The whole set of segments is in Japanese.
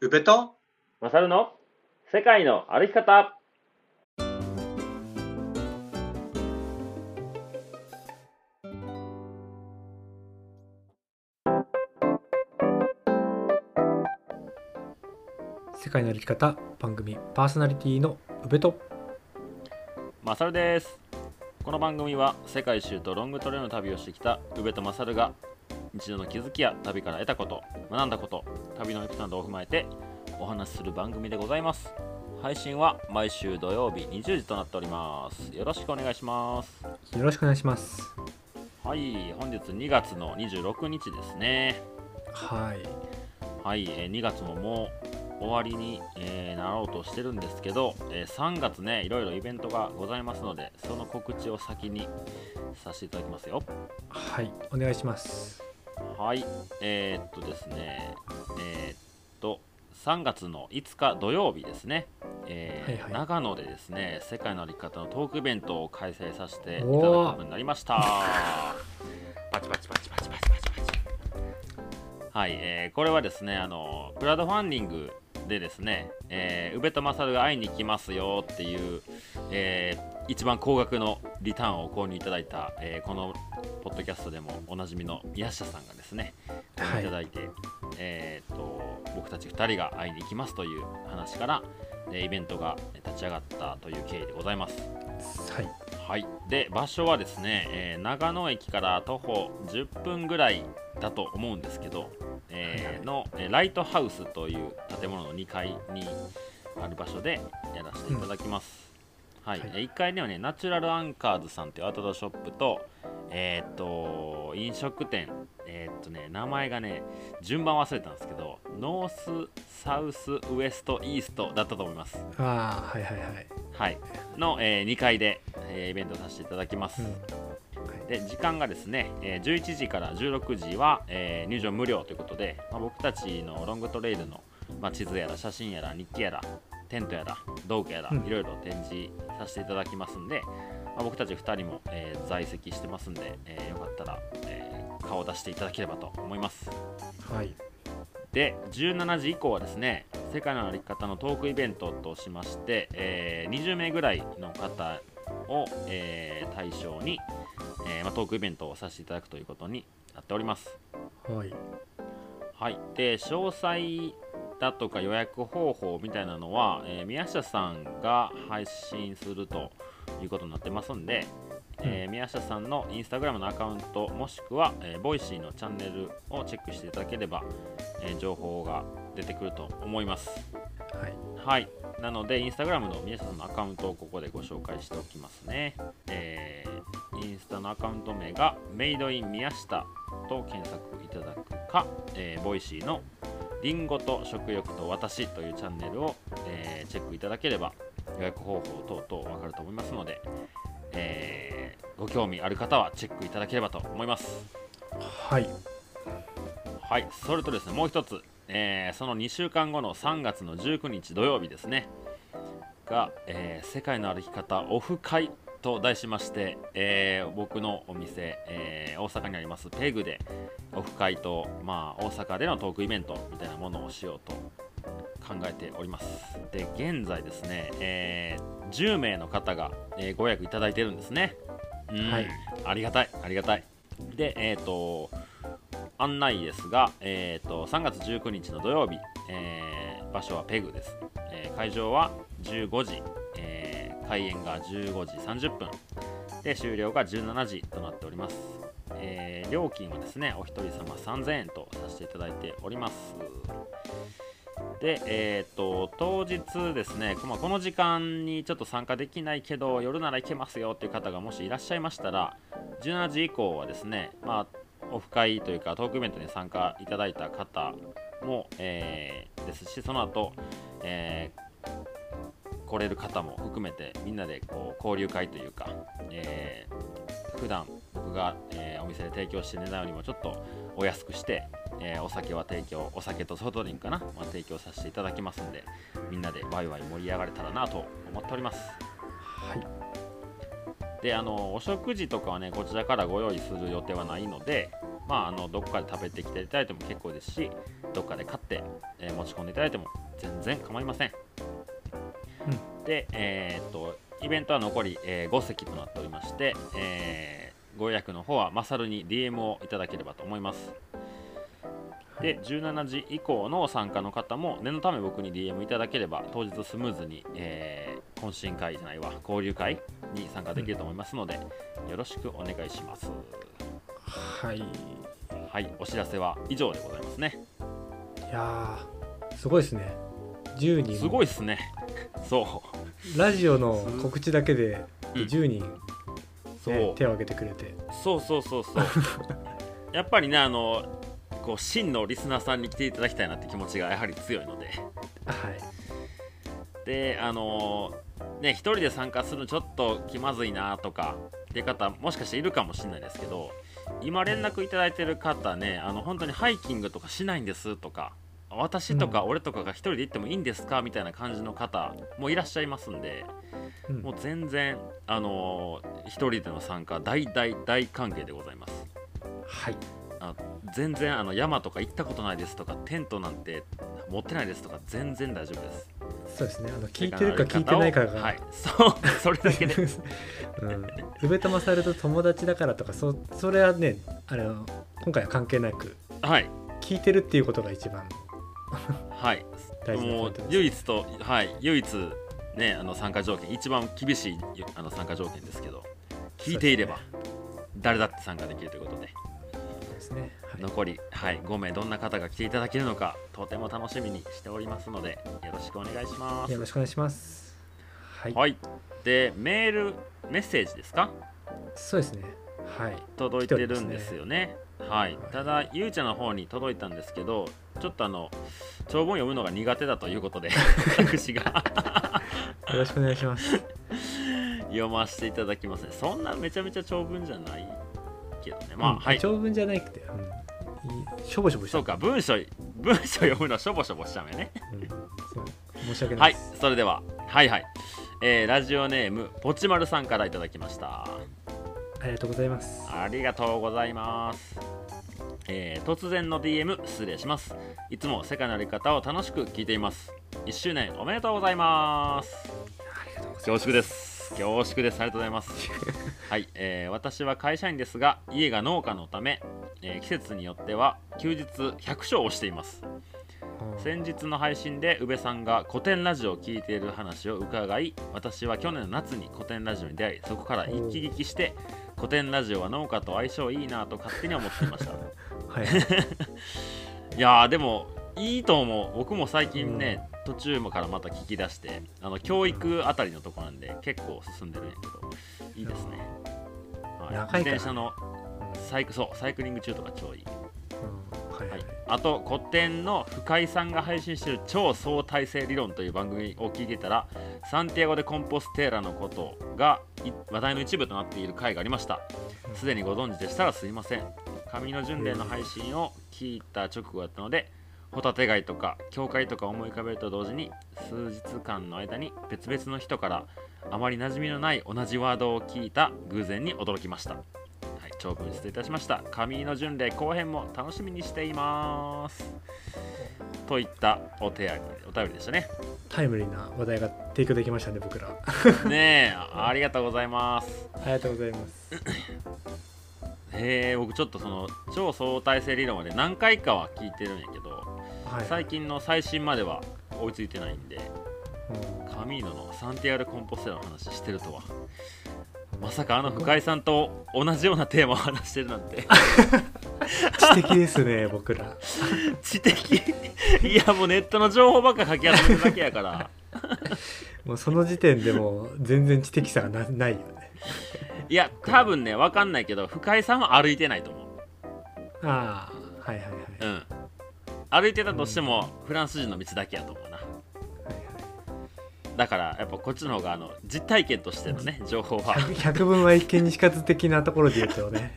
宇部と？マサルの世界の歩き方。世界の歩き方番組パーソナリティの宇部と。マサルです。この番組は世界一周とロングトレイルの旅をしてきた宇部とマサルが日常の気づきや旅から得たこと学んだこと旅のエピソードを踏まえてお話しする番組でございます。配信は毎週土曜日20時となっております。よろしくお願いします。よろしくお願いします。はい本日2月の26日ですね。はい。はい、えー2月ももう終わりに、えーなろうとしてるんですけど、えー3月ねいろいろイベントがございますのでその告知を先にさせていただきますよ。はいお願いしますはい。えーっとですね。えーっと3月の5日土曜日ですね、えーはいはい。長野でですね世界の歩き方のトークイベントを開催させていただくことになりました。パチパチパチパチパチパチパチはい、えーこれはですねあのクラウドファンディングでですね、えー、宇部と勝が会いに来ますよっていう、えー一番高額のリターンを購入いただいた、えーこのポッドキャストでもおなじみの宮下さんがですね購入いただいて、えー、と僕たち2人が会いに行きますという話から、えーイベントが立ち上がったという経緯でございます。はいはい、で場所はですね、えー長野駅から徒歩10分ぐらいだと思うんですけど、えーはいはいのえーライトハウスという建物の2階にある場所でやらせていただきます。はい。はい。えー1階にはねナチュラルアンカーズさんというアウトドアショップと,、えーっと飲食店、えーっとね、名前がね順番忘れたんですけどノースサウスウエストイーストだったと思います。ああはいはいはい。はい、の、え2階で、えーイベントさせていただきます。うん。はい。で時間がですね、えー11時から16時は、えー入場無料ということで、まあ、僕たちのロングトレイルの、まあ、地図やら写真やら日記やらテントやら道具やら、うんいろいろ展示させていただきますんで、まあ、僕たち2人も、えー在籍してますんで、えーよかったら、えー顔を出していただければと思います。はいで17時以降はですね世界の歩き方のトークイベントとしまして、えー20名ぐらいの方を、えー対象に、えーまあ、トークイベントをさせていただくということになっております。はいはい、で詳細だとか予約方法みたいなのは、えー宮下さんが配信するということになってますんで、えー宮下さんのインスタグラムのアカウントもしくは、えー Voicyのチャンネルをチェックしていただければ、えー情報が出てくると思います。はい。はい、なので、インスタグラムの宮下さんのアカウントをここでご紹介しておきますね。えーインスタのアカウント名がメイドイン宮下と検索いただくか、えー Voicyのリンゴと食欲と私というチャンネルを、えーチェックいただければ予約方法等々わかると思いますので、えーご興味ある方はチェックいただければと思います。はい。はい、それとですね、もう一つ、えーその2週間後の3月の19日土曜日ですね、が、えー世界の歩き方オフ会と題しまして、えー僕のお店、えー大阪にありますペグでオフ会と、まあ、大阪でのトークイベントみたいなものをしようと考えております。で、現在ですね、えー10名の方が、えーご予約いただいてるんですね。うんはいありがたい、ありがたい。で、えっ、と、案内ですが、えー、と3月19日の土曜日、えー場所はペグです、えー会場は15時、えー開演が15時30分。で終了が17時となっております、え料金はですねお一人様3000円とさせていただいております。で、えー、と当日ですね、まあこの時間にちょっと参加できないけど夜なら行けますよっていう方がもしいらっしゃいましたら17時以降はですね、まあ、オフ会というかトークイベントに参加いただいた方も、えーですしその後、えー来れる方も含めてみんなでこう交流会というか、えー普段僕が、えーお店で提供して値段よりもちょっとお安くして、えーお酒は提供お酒とソフトドリンクかな、まあ、提供させていただきますんでみんなでワイワイ盛り上がれたらなと思っております。であのお食事とかはねこちらからご用意する予定はないので、まあ、あのどこかで食べてきていただいても結構ですしどっかで買って、えー持ち込んでいただいても全然構いません、で、えーっとイベントは残り、え5席となっておりまして、えーご予約の方はマサルに DM をいただければと思います。で17時以降の参加の方も念のため僕に DM いただければ当日スムーズに、えー懇親会じゃないわ交流会に参加できると思いますので、よろしくお願いします。はい。いはいお知らせは以上でございますね。やーすごいですね。10人。すごいっすね。そラジオの告知だけでうん。10人、ねそう。手を挙げてくれて。うそうそうそうそう。やっぱりねあのこう真のリスナーさんに来ていただきたいなって気持ちがやはり強いので。はい。であのね一人で参加するのちょっと気まずいなとかっていう方もしかしているかもしれないですけど今連絡いただいてる方ねあの本当にハイキングとかしないんですとか私とかうん。俺とかが一人で行ってもいいんですかみたいな感じの方もいらっしゃいますんでうん。もう全然あの一人での参加大大大歓迎でございます。はいあ全然あの山とか行ったことないですとかテントなんて持ってないですとか全然大丈夫です。そうですね。あの聞いてるか聞いてないかが、はい。そう それだけで。うん、宇部玉さると友達だからとかそそれはねあの今回は関係なくはい。聞いてるっていうことが一番はい。大事なもう唯一とはい。唯一ねあの参加条件一番厳しいあの参加条件ですけど聞いていれば誰だって参加できるということでですね、はい、残り、はい、5名どんな方が来ていただけるのかとても楽しみにしておりますのでよろしくお願いします。よろしくお願いします。はい、はい。でメールメッセージですか？そうですね。はい。届いてるんですよね。はい。ただゆうちゃんの方に届いたんですけどちょっとあの長文読むのが苦手だということで 私が。よろしくお願いします。読ませていただきますね。そんなめちゃめちゃ長文じゃないけどね。まあ、うんはい。長文じゃなくて、うん、いいしょぼしょぼしそうか文章文章読むのしょぼしょぼしちゃうよね。うん、申し訳なはいいです、それでははいはい。えーラジオネームぽちまるさんからいただきました。ありがとうございます。ありがとうございます。えー突然の DM 失礼します。いつも世界のやり方を楽しく聞いています。1周年おめでとうございます。ありがとうござい恐縮です。恐縮です。ありがとうございます。はい、えー私は会社員ですが、家が農家のため、えー季節によっては休日100勝をしています。先日の配信で宇部さんが古典ラジオを聞いている話を伺い私は去年の夏に古典ラジオに出会いそこから一気聞きして古典ラジオは農家と相性いいなと勝手に思っていました はい いやーでもいいと思う僕も最近ね、途中からまた聞き出してあの教育あたりのとこなんで結構進んでるんやけどいいですね、はい、自転車のサイクそうサイクリング中とか超いい。うん。はいははい。い、あと古典の深井さんが配信している超相対性理論という番組を聞いていたらサンティアゴ・でコンポステーラのことがい話題の一部となっている回がありました。すでにご存知でしたらすいません。上の巡礼の配信を聞いた直後だったのでホタテ貝とか教会とか思い浮かべると同時に数日間の間に別々の人からあまり馴染みのない同じワードを聞いた偶然に驚きましたはい、長文失礼いたしました。上の巡礼後編も楽しみにしています。といったお手やりお便りでしたね。タイムリーな話題が提供できましたね僕らあ ねえ、ありがとうございます。りがとうございますへえ、僕ちょっとその超相対性理論まで何回かは聞いてるんやけど、はい最近の最新までは追いついてないんで、うん。カミーノのサンティアゴ・でコンポステラの話してるとは。まさかあの深井さんと同じようなテーマを話してるなんて。知的ですね僕ら。知的？いやもうネットの情報ばっか書き集めるだけやから。もうその時点でもう全然知的さがなないよね。いや多分ね分かんないけど深井さんは歩いてないと思う。ああはいはいはい。うん歩いてたとしてもフランス人の道だけやと思うな。はいだからやっぱこっちの方があの実体験としてのね情報は。はい百百分は一見にしかず的なところで言うとね。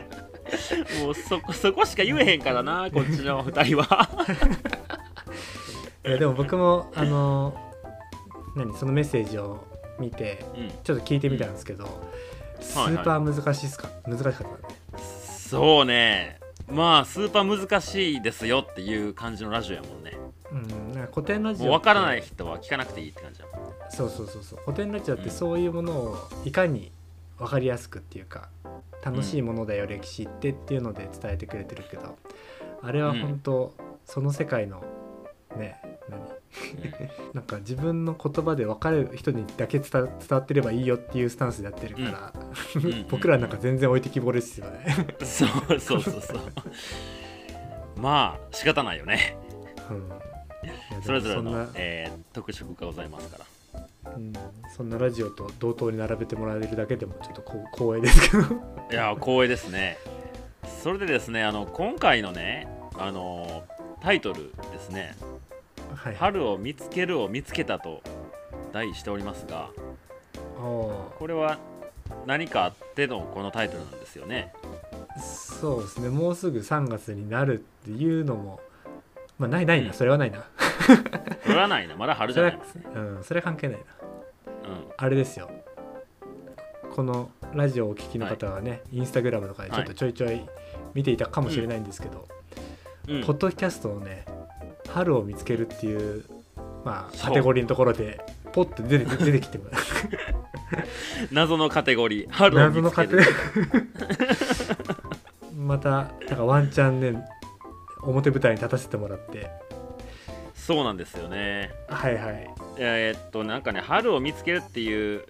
もうそこそこしか言えへんからなこっちの2人は。いやでも僕もあの何そのメッセージを見てうん。ちょっと聞いてみたんですけど、スーパー難しいっすか？難しかったねそうねまあスーパー難しいですよっていう感じのラジオやもんね。うん、なんか古典ラジオもう分からない人は聞かなくていいって感じやもん。そうそうそうそう。古典ラジオっうん。てそういうものをいかに分かりやすくっていうか楽しいものだよ、歴史ってっていうので伝えてくれてるけどあれは本当、その世界のね何 なんか自分の言葉で分かる人にだけ伝わってればいいよっていうスタンスでやってるから、うんうん 僕らなんか全然置いてきぼれですよね、そうそうそうそう。まあ仕方ないよね。うん。それぞれのえー特色がございますから。うん、そんなラジオと同等に並べてもらえるだけでもちょっと 光栄ですけど。いや光栄ですね。それでですねあの今回のねあのタイトルですね「はい春を見つけるを見つけた」と題しておりますがこれは何かあってのこのタイトルなんですよね。そうですね。もうすぐ3月になるっていうのもまあないないな、うん。それはないな。それはないな。まだ春じゃないもんね、うん、それは関係ないな。うあれですよ。このラジオをお聞きの方はね、インスタグラムとかでちょっとちょいちょい見ていたかもしれないんですけど、ん。うん。ポッドキャストのね春を見つけるっていうまあカテゴリーのところでポッと出て 出てきても。らう謎のカテゴリー。春を謎のカテ見つけるまたなんかワンチャンね表舞台に立たせてもらって。そうなんですよね。はいはい。えーっとなんかね春を見つけるっていう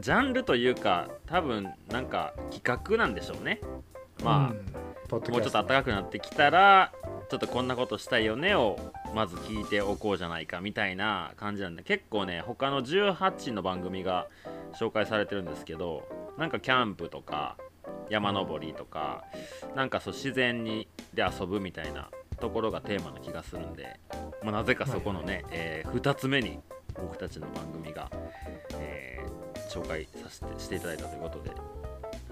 ジャンルというか多分なんか企画なんでしょうねまあ、もうちょっと暖かくなってきたらちょっとこんなことしたいよねをまず聞いておこうじゃないかみたいな感じなんで結構ね他の18の番組が紹介されてるんですけどなんかキャンプとか山登りとかなんかそう自然にで遊ぶみたいなところがテーマの気がするんで、まあ、なぜかそこのね、え2つ目に僕たちの番組が、えー紹介させてしていただいたということで、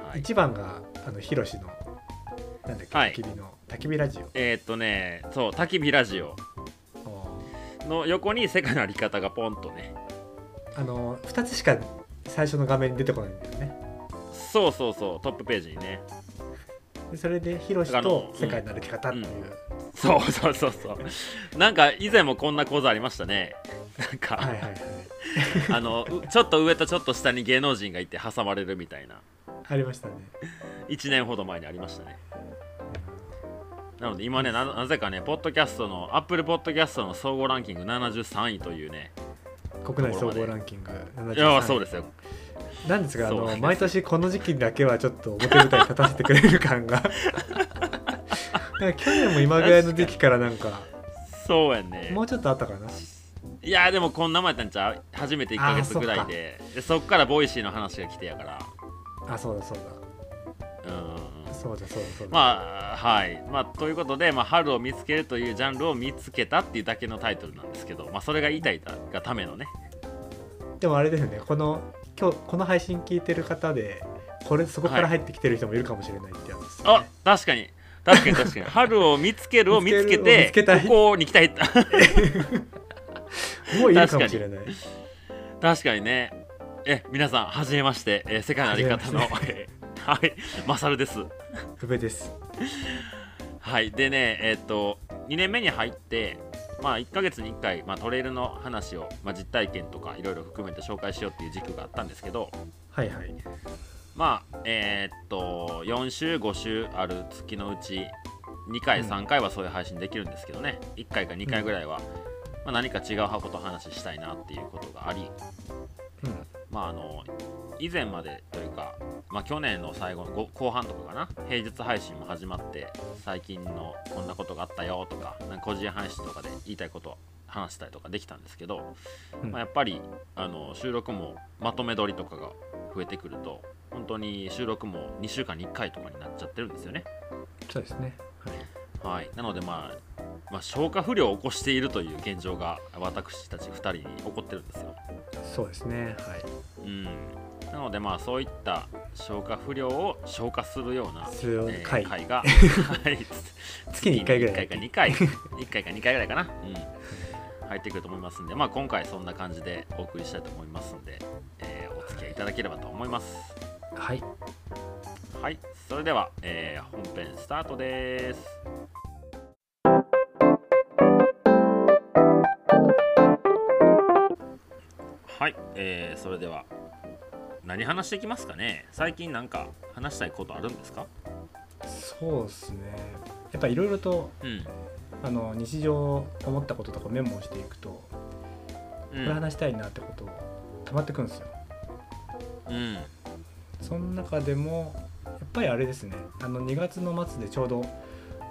はい、一番があのヒロシのなんだっけ、はい。焚き火の焚き火ラジオ。えーっとねそう焚き火ラジオ。の横に世界のあり方がポンとね。あの2つしか最初の画面に出てこないんだよね。そうそうそうトップページにね。でそれでヒロシと世界の歩き方っていう、そうそうそうそう。なんか以前もこんな講座ありましたね。なんか、はいはいはい。あのうちょっと上とちょっと下に芸能人がいて挟まれるみたいなありましたね。1年ほど前にありましたね。なので今ねななぜかねポッドキャストのアップルポッドキャストの総合ランキング73位というね国内総合ランキングいやそうですすよ。なんですが毎年この時期だけはちょっと表舞台に立たせてくれる感が。去年も今ぐらいの時期からなんかそうやんね。もうちょっとあったかな？いやでもこんな前やったんちゃう？初めて1ヶ月ぐらいで。でそっから Voicyの話が来てやからあそうだそううんうん。うんだそうだそうだそうだ、まあはい。まあということで、まあ、春を見つけるというジャンルを見つけたっていうだけのタイトルなんですけど、まあ、それが言いたいがためのね。でもあれですよね。この今日この配信聞いてる方でこれそこから入ってきてる人もいるかもしれないってやつですよあね、確かに。確かに確かに。春を見つけるを見つけてここに来たい。もういるかもしれない。確かにねえ皆さんはじめまして、えー世界のあり方のはえーはいマサルです。不べです。はいでねえーっと2年目に入ってまあ1ヶ月に1回、まあ、トレイルの話を、まあ、実体験とかいろいろ含めて紹介しようっていう軸があったんですけどはいはい。まあえーっと4週5週ある月のうち2回うん。3回はそういう配信できるんですけどね。1回か2回ぐらいは、まあ、何か違う箱と話したいなっていうことがあり。うんまああの以前までというか、まあ、去年の最後のご後半とかかな？平日配信も始まって最近のこんなことがあったよとかなんか個人配信とかで言いたいことを話したりとかできたんですけど、うん。まあ、やっぱりあの収録もまとめ撮りとかが増えてくると本当に収録も2週間に1回とかになっちゃってるんですよね。そうですね。はい。はい、なので、まあ、まあ消化不良を起こしているという現状が私たち2人に起こってるんですよ。そうですね。はい。うん、なのでまあそういった消化不良を消化するような、えー回。回が、はい、月に1回ぐらい。1回か2回。1回か2回ぐらいかな、うん、入ってくると思いますんでまあ今回そんな感じでお送りしたいと思いますんで、えーお付き合いいただければと思います。はい。はい。それでは、えー本編スタートですはい、えーそれでは何話していきますかね？最近なんか話したいことあるんですか？そうですね。やっぱいろいろとうん。あの日常思ったこととかメモをしていくと、これうん話したいなってこと溜まってくんですよ。うん。その中でもやっぱりあれですね。あの2月の末でちょうど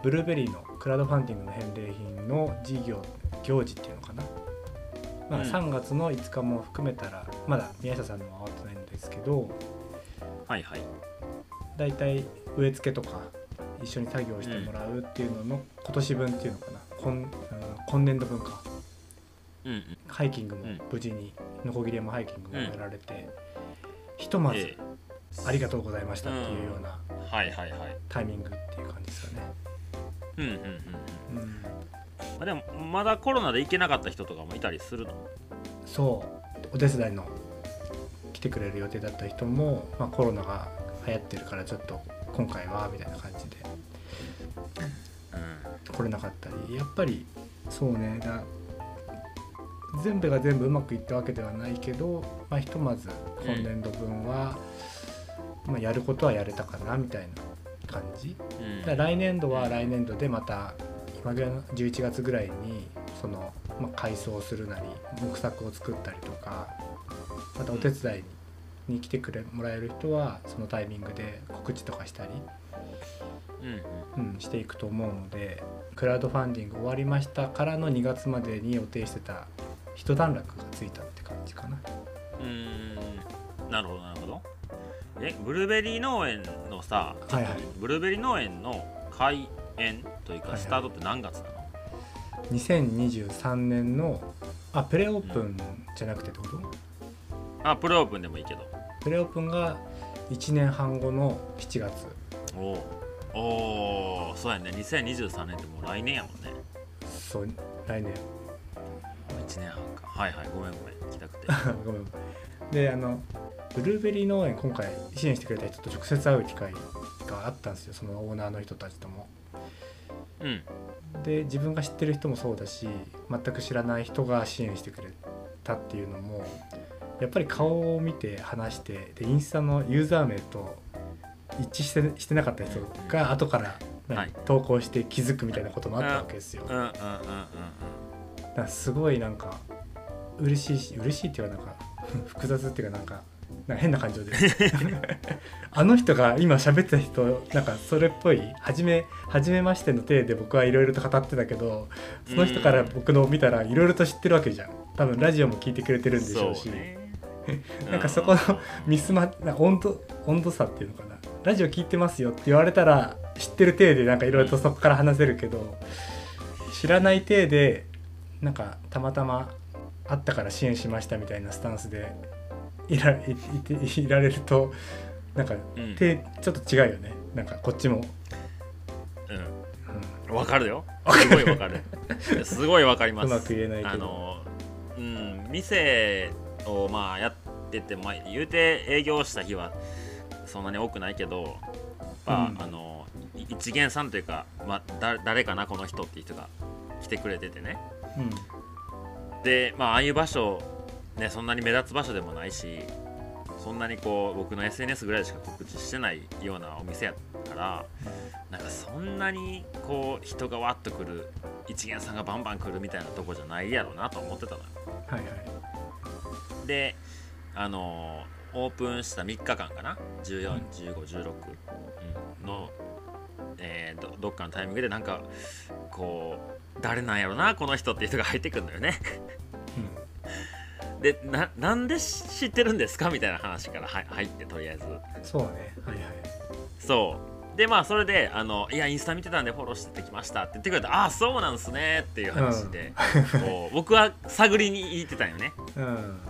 ブルーベリーのクラウドファンディングの返礼品の事業行事っていうのかな、まあ、うん。3月の5日も含めたらまだ宮下さんのは終わってないんですけどはいはい。だいたい植え付けとか一緒に作業してもらうっていうのの今年分っていうのかな。今うん今年度分か。うんうん。ハイキングもうん。無事にノコギリ山ハイキングもやられて、ひとまずえありがとうございましたっていうようなタイミングっていう感じですかね。うんうんうんうん。うんまあでもまだコロナで行けなかった人とかもいたりするの？そう。お手伝いの来てくれる予定だった人も、まあ、コロナが流行ってるからちょっと今回はみたいな感じで。うん。来れなかったり。やっぱりそうね。だ全部が全部うまくいったわけではないけど、まあ、ひとまず今年度分は、まあ、やることはやれたかなみたいな感じ。うん。来年度は来年度でまた今ぐらいの11月ぐらいにその、まあ、改装するなり木作を作ったりとかまたお手伝いに来てくれもらえる人はそのタイミングで告知とかしたり、うんうん、していくと思うのでクラウドファンディング終わりましたからの2月までに予定してた一段落がついたって感じかな。うんうん。なるほどなるほど。えブルーベリー農園のさ、はいはい。ブルーベリー農園の開園というはいはいかスタートって何月なの、2023年のあプレオープンじゃなくてってこと、あプレオープンでもいいけど。プレオープンが1年半後の7月。おおそうやね。2023年ってもう来年やもんね。そう来年。1年半か。はいはいごめんごめん。行きたくて。ごめん。であのブルーベリー農園今回支援してくれた人と直接会う機会があったんですよ。そのオーナーの人たちともうん。で自分が知ってる人もそうだし全く知らない人が支援してくれたっていうのもやっぱり顔を見て話してでインスタのユーザー名と一致してしてなかった人が後から何、はい。投稿して気づくみたいなこともあったわけですよ、だからすごいなんか嬉しいし嬉しいっていうかなんか 複雑っていうかなんかなんか変な感情で。あの人が今喋ってた人なんかそれっぽい初め初めましての体で僕はいろいろと語ってたけどその人から僕のを見たらいろいろと知ってるわけじゃん。多分ラジオも聞いてくれてるんでしょうし。ね。なんかそこのミスマな温度温度差っていうのかな。ラジオ聞いてますよって言われたら知ってる体でなんかいろいろとそこから話せるけど知らない体でなんかたまたまあったから支援しましたみたいなスタンスでいらいいていられるとなんかうん。手ちょっと違うよね。なんかこっちも、うん。うん。わかるよ。すごいわかる。すごいわかります。うまく言えないけど。あのうん店をまあやってて、まあ、言うて営業した日はそんなに多くないけど、まあうん。あのい一元さんというか、まあ、だ誰かなこの人っていう人が来てくれててね。でまあああいう場所ねそんなに目立つ場所でもないしそんなにこう僕の SNS ぐらいしか告知してないようなお店やからなんかそんなにこう人がわっと来る一元さんがバンバン来るみたいなとこじゃないやろうなと思ってたのよ。はいはい。であのオープンした3日間かな？141516、うん、の、えーどどっかのタイミングでなんかこう誰なんやろなこの人っていう人が入ってくるんだよねでななんで知ってるんですか？みたいな話からは入ってとりあえず。うんそうね。はいはい。そう。でまあそれであの「いやインスタ見てたんでフォローしてきました」って。言ってくれたああそうなんすねっていう話で、こう 僕は探りに行ってたんよね。うん。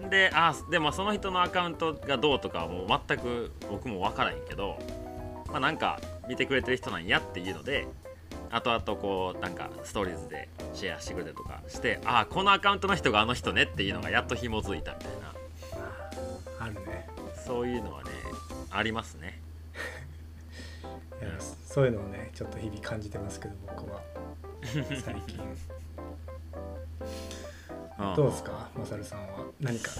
うん、であでもその人のアカウントがどうとかはもう全く僕も分からへんけど、まあ、なんか見てくれてる人なんやっていうので後々こうなんかストーリーズでシェアしてくれたりとかしてあこのアカウントの人があの人ねっていうのがやっと紐づいたみたいな。あるね。そういうのはねありますね。いやそういうのをねちょっと日々感じてますけど僕は。最近。うん。どうですか？マサルさんは。何か？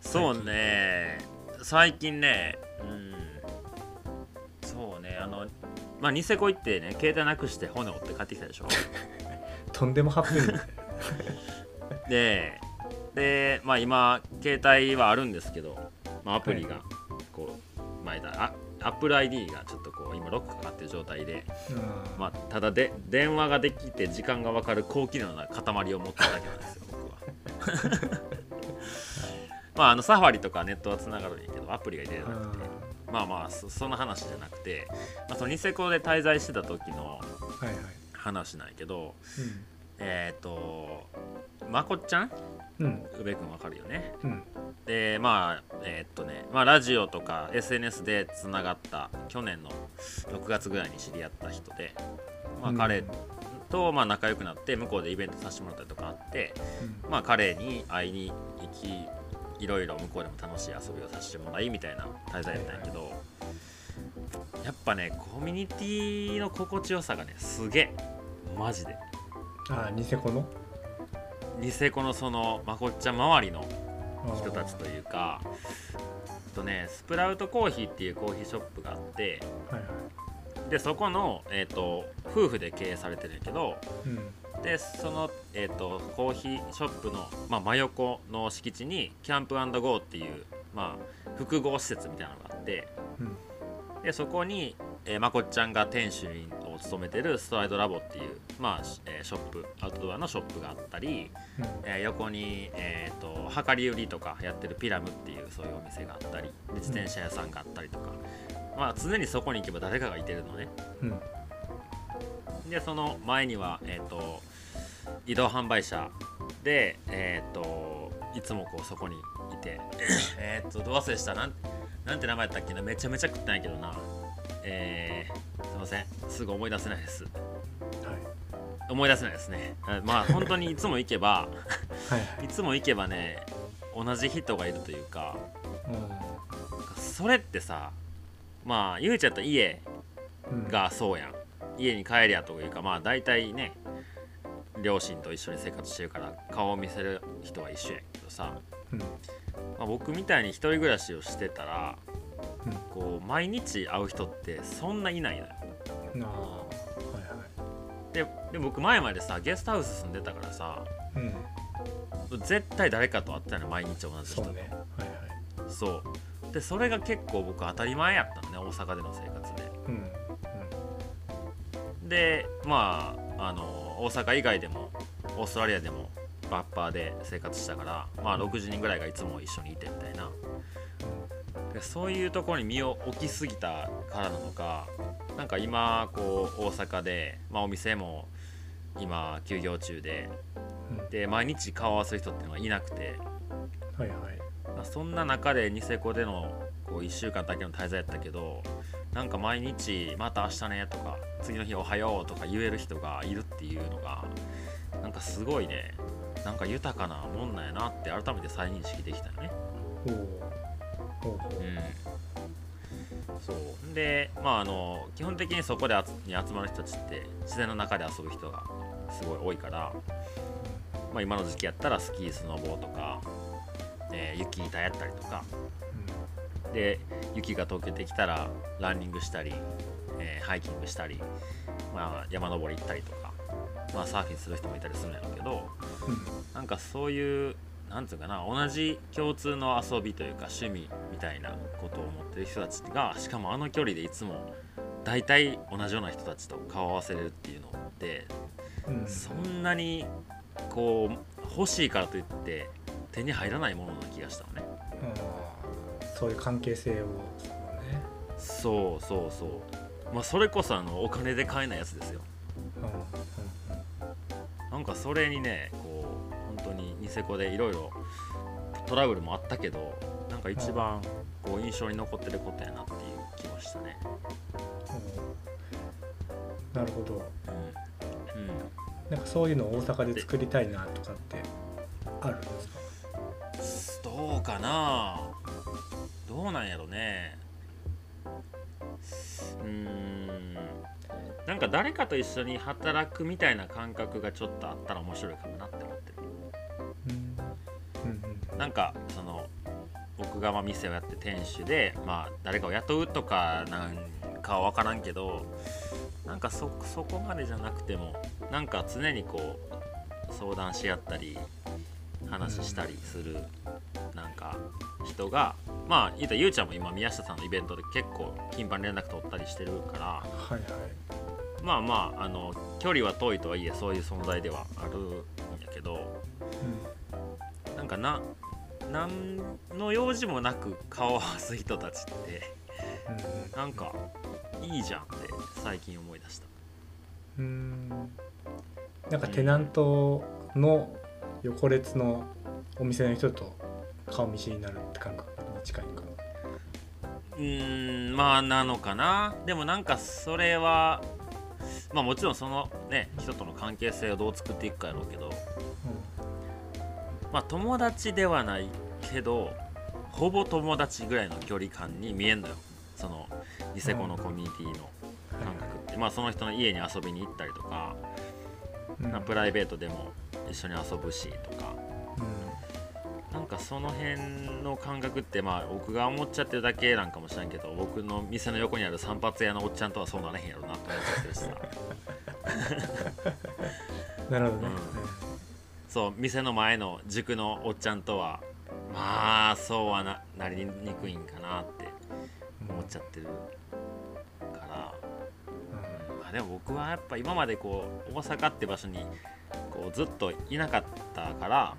そうね。最近ねうんそうねあのまあニセコ行ってね携帯なくして骨折って帰ってきたでしょ？とんでもハプニング。ででまあ今携帯はあるんですけど、まあ、アプリがこう前だあ Apple ID がちょっとこう今ロックかかってる状態で、うん。まあ、ただで電話ができて時間が分かる高機能な塊を持ってるだけなんですよ僕は。まああのサファリとかネットはつながるんやけどアプリが入れれなくてまあまあそその話じゃなくて、まあ、そのニセコで滞在してた時のはいはい。話なんやけどえっ、とまこっちゃん？うん。うん宇部君分かるよね？うん。でまあえーっとね、まあ、ラジオとか SNS でつながった去年の6月ぐらいに知り合った人で、まあ、うん。彼とまあ仲良くなって向こうでイベントさせてもらったりとかあって、まあ、彼に会いに行きいろいろ向こうでも楽しい遊びをさせてもらいみたいな滞在だったんやけど、やっぱねコミュニティの心地よさがねすげえ。マジで。ああニセコの？ニセコのそのまこっちゃん周りの人たちというかあとねスプラウトコーヒーっていうコーヒーショップがあってはいはい。でそこの、えー、と夫婦で経営されてるんやけどうんでその、えー、とコーヒーショップの、まあ、真横の敷地にキャンプゴーっていう、まあ、複合施設みたいなのがあってうん。でそこに、えーまこっちゃんが店主を務めてるストライドラボっていう、まあしえーショップアウトドアのショップがあったり、うん。えー横に、えー、と量り売りとかやってるピラムっていうそういうお店があったりで自転車屋さんがあったりとか、まあ、常にそこに行けば誰かがいてるのね。うん。でその前には、えー、と移動販売車で、えー、といつもこうそこにいて。えっとど忘れした？なんなんて名前やったっけな？めちゃめちゃ食ったんやけどな。えー、すいません。すぐ思い出せないです。はい。思い出せないですね。あまあ本当にいつも行けばは いつも行けばね同じ人がいるというか。うそれってさまあゆうちゃんと家んうん。がそうやん。家に帰りゃというかまあ大体ね両親と一緒に生活してるから顔を見せる人は一緒やけどさ、うん。まあ、僕みたいに一人暮らしをしてたらうん。こう毎日会う人ってそんないないのよ。あ。あはいはい。でで僕前までさゲストハウス住んでたからさうん。絶対誰かと会ってたの毎日同じ人と。そうね。はいはい。そう。でそれが結構僕当たり前やったのね大阪での生活で。うん。でまああの大阪以外でもオーストラリアでもバッパーで生活したからまあ60人ぐらいがいつも一緒にいてみたいな。でそういうところに身を置きすぎたからなのかなんか今こう大阪で、まあ、お店も今休業中でで毎日顔合わせる人っていうのがいなくてはいはい。まあそんな中でニセコでのこう1週間だけの滞在やったけどなんか毎日「また明日ね」とか「次の日おはよう」とか言える人がいるっていうのがなんかすごいねなんか豊かなもんなんやなって改めて再認識できたよね。ほう。ん。そう。でまああの基本的にそこで集に集まる人たちって自然の中で遊ぶ人がすごい多いから、まあ、今の時期やったらスキースノボーとか、えー雪板やったりとかで雪が溶けてきたらランニングしたり、えーハイキングしたり、まあ、山登り行ったりとか、まあ、サーフィンする人もいたりするんやろうけどうんなんかそういうなんていうかな同じ共通の遊びというか趣味みたいなことを持ってる人たちがしかもあの距離でいつも大体同じような人たちと顔を合わせれるっていうのってうんそんなにこう欲しいからといって手に入らないものな気がしたのね。そういう関係性を。そうねそうそう。そうまあそれこそあのお金で買えないやつですよ。うんうんなんかそれにねこう本当にニセコでいろいろトラブルもあったけどなんか一番こう印象に残ってることやなっていう気はしたね。うん。なるほど。うん、うん、なんかそういうのを大阪で作りたいなとかってあるんですか？どうかなどうなんやろね。うーん。なんか誰かと一緒に働くみたいな感覚がちょっとあったら面白いかもなって思ってる。うんなんかその僕がまあ店をやって店主で、まあ、誰かを雇うとかなんかは分からんけどなんかそそこまでじゃなくてもなんか常にこう相談し合ったり話したりするなんか人がまあ言うたらゆうちゃんも今宮下さんのイベントで結構頻繁に連絡取ったりしてるからはいはい。まあまああの距離は遠いとはいえそういう存在ではあるんやけどなんかな何の用事もなく顔を合わす人たちってうんうん。なんかいいじゃんって最近思い出した。うん。うんなん。かテナントの横列のお店の人と顔見知りになるって感覚に近いかうーんまあなのかな。でもなんかそれはまあもちろんそのね人との関係性をどう作っていくかやろうけど。まあ友達ではないけどほぼ友達ぐらいの距離感に見えんのよ。そのニセコのコミュニティのうん。感覚って、まあその人の家に遊びに行ったりとか、うん。まあプライベートでも一緒に遊ぶしとか。うなんかその辺の感覚ってまあ僕が思っちゃってるだけなんかもしれんけど僕の店の横にある散髪屋のおっちゃんとはそうなれへんやろなって思っちゃってるしさんなるほどね、そう店の前の塾のおっちゃんとはまあそうはななりにくいんかなってうん思っちゃってるから、うん。まあ、でも僕はやっぱ今までこう大阪って場所にこうずっといなかったから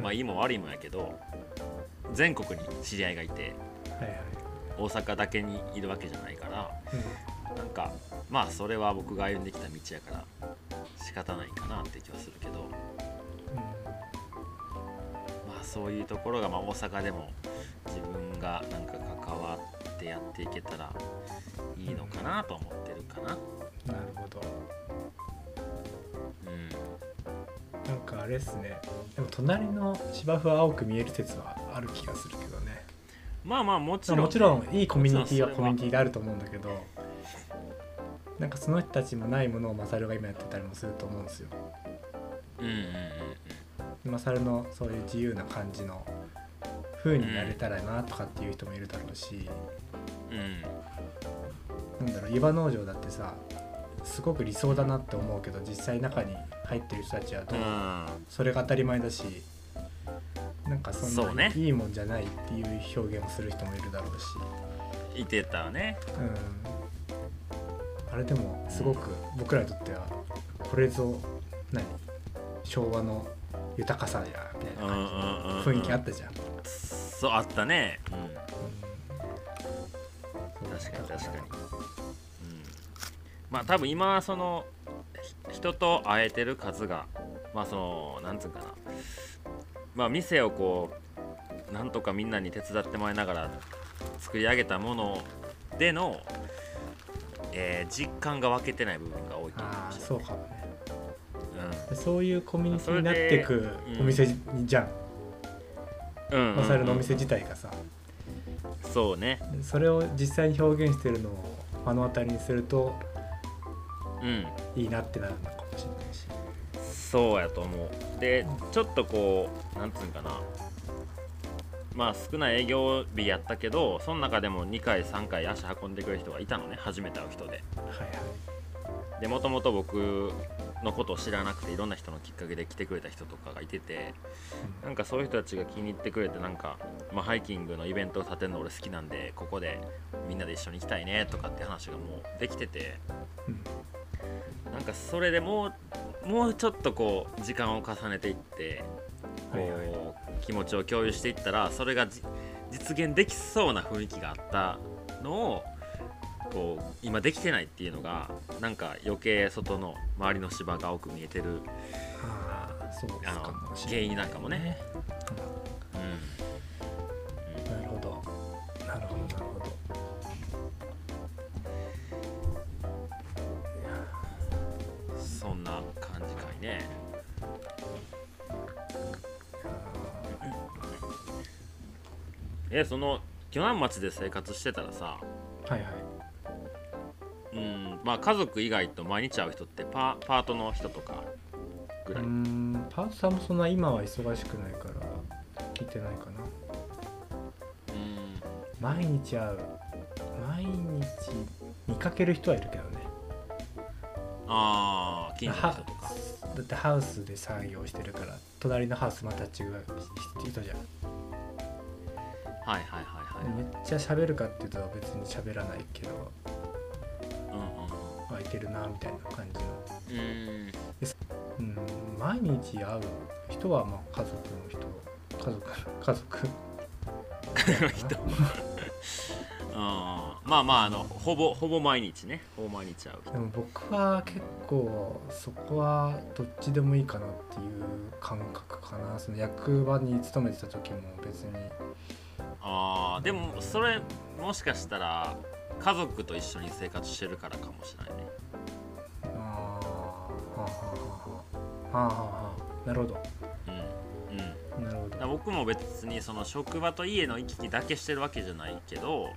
まあいいも悪いもやけど全国に知り合いがいてはいはい。大阪だけにいるわけじゃないからなんかまあそれは僕が歩んできた道やから仕方ないかなって気はするけどまあそういうところがまあ大阪でも自分がなんか関わってやっていけたらいいのかなと思ってるかな。うん。なるほど。うんかあれっすね。でも隣の芝生は青く見える説はある気がするけどね。まあまあもちろん、もちろんいいコミュニティはコミュニティであると思うんだけどなんかその人たちもないものをマサルが今やってたりもすると思うんですよ。うんうんうんマサルのそういう自由な感じの風になれたらなとかっていう人もいるだろうし、うん。うんなんだろう湯葉農場だってさすごく理想だなって思うけど実際中に入ってる人たちはどう、う？ん。それが当たり前だしなんかそんね。ないいもんじゃないっていう表現をする人もいるだろうし、いてたね。うん、あれでもすごく僕らにとってはこれぞ何？昭和の豊かさやみたいな感じの雰囲気あったじゃん。そうあったね。うん。うん。確かに確かに、うん、まあ多分今そのひ人と会えてる数がまあそのなんつうかな。まあ店をこうなんとかみんなに手伝ってもらいながら作り上げたものでの、えー実感が分けてない部分が多いと思ああうしそうかもね。うそういうコミュニティになっていくお店じゃん、んうんマサルのお店自体がさ。そうね。それを実際に表現してるのを目の当たりにするとうんいいなってなるのかもしれないし。そうやと思う。でちょっとこうなんつうんかな。まあ少ない営業日やったけどその中でも2回3回足運んでくれる人がいたのね。初めて会う人で。はいはい。でもともと僕のことを知らなくていろんな人のきっかけで来てくれた人とかがいててなんかそういう人たちが気に入ってくれてなんか、まあ、ハイキングのイベントを立てるの俺好きなんでここでみんなで一緒に行きたいねとかって話がもうできててかそれでもうもうちょっとこう時間を重ねていってこう、はいはい気持ちを共有していったらそれがじ実現できそうな雰囲気があったのをこう今できてないっていうのがなんか余計外の周りの芝が青く見えてるあの原因なんかもね、うえその鋸南町で生活してたらさはいはい。うんまあ家族以外と毎日会う人ってパパートの人とかぐらい、うーんパートさんもそんな今は忙しくないから聞いてないかな。うん。毎日会う。毎日見かける人はいるけどね。ああ近所の人とか。だってハウスで作業してるから隣のハウスまた違う人じゃんはいはいはいはい。めっちゃ喋るかっていうと別に喋らないけどうん空いてるなみたいな感じの。うん。うんうん毎日会う人はまあ家族の人。家族 家族。人。うん。まあまああのほぼほぼ毎日ね。ほぼ毎日会う人。でも僕は結構そこはどっちでもいいかなっていう感覚かな。その役場に勤めてた時も別にあーでもそれもしかしたら家族と一緒に生活してるからかもしれないね。ああはあはあはあはあはあなるほど。うんうん。なるほど。僕も別にその職場と家の行き来だけしてるわけじゃないけど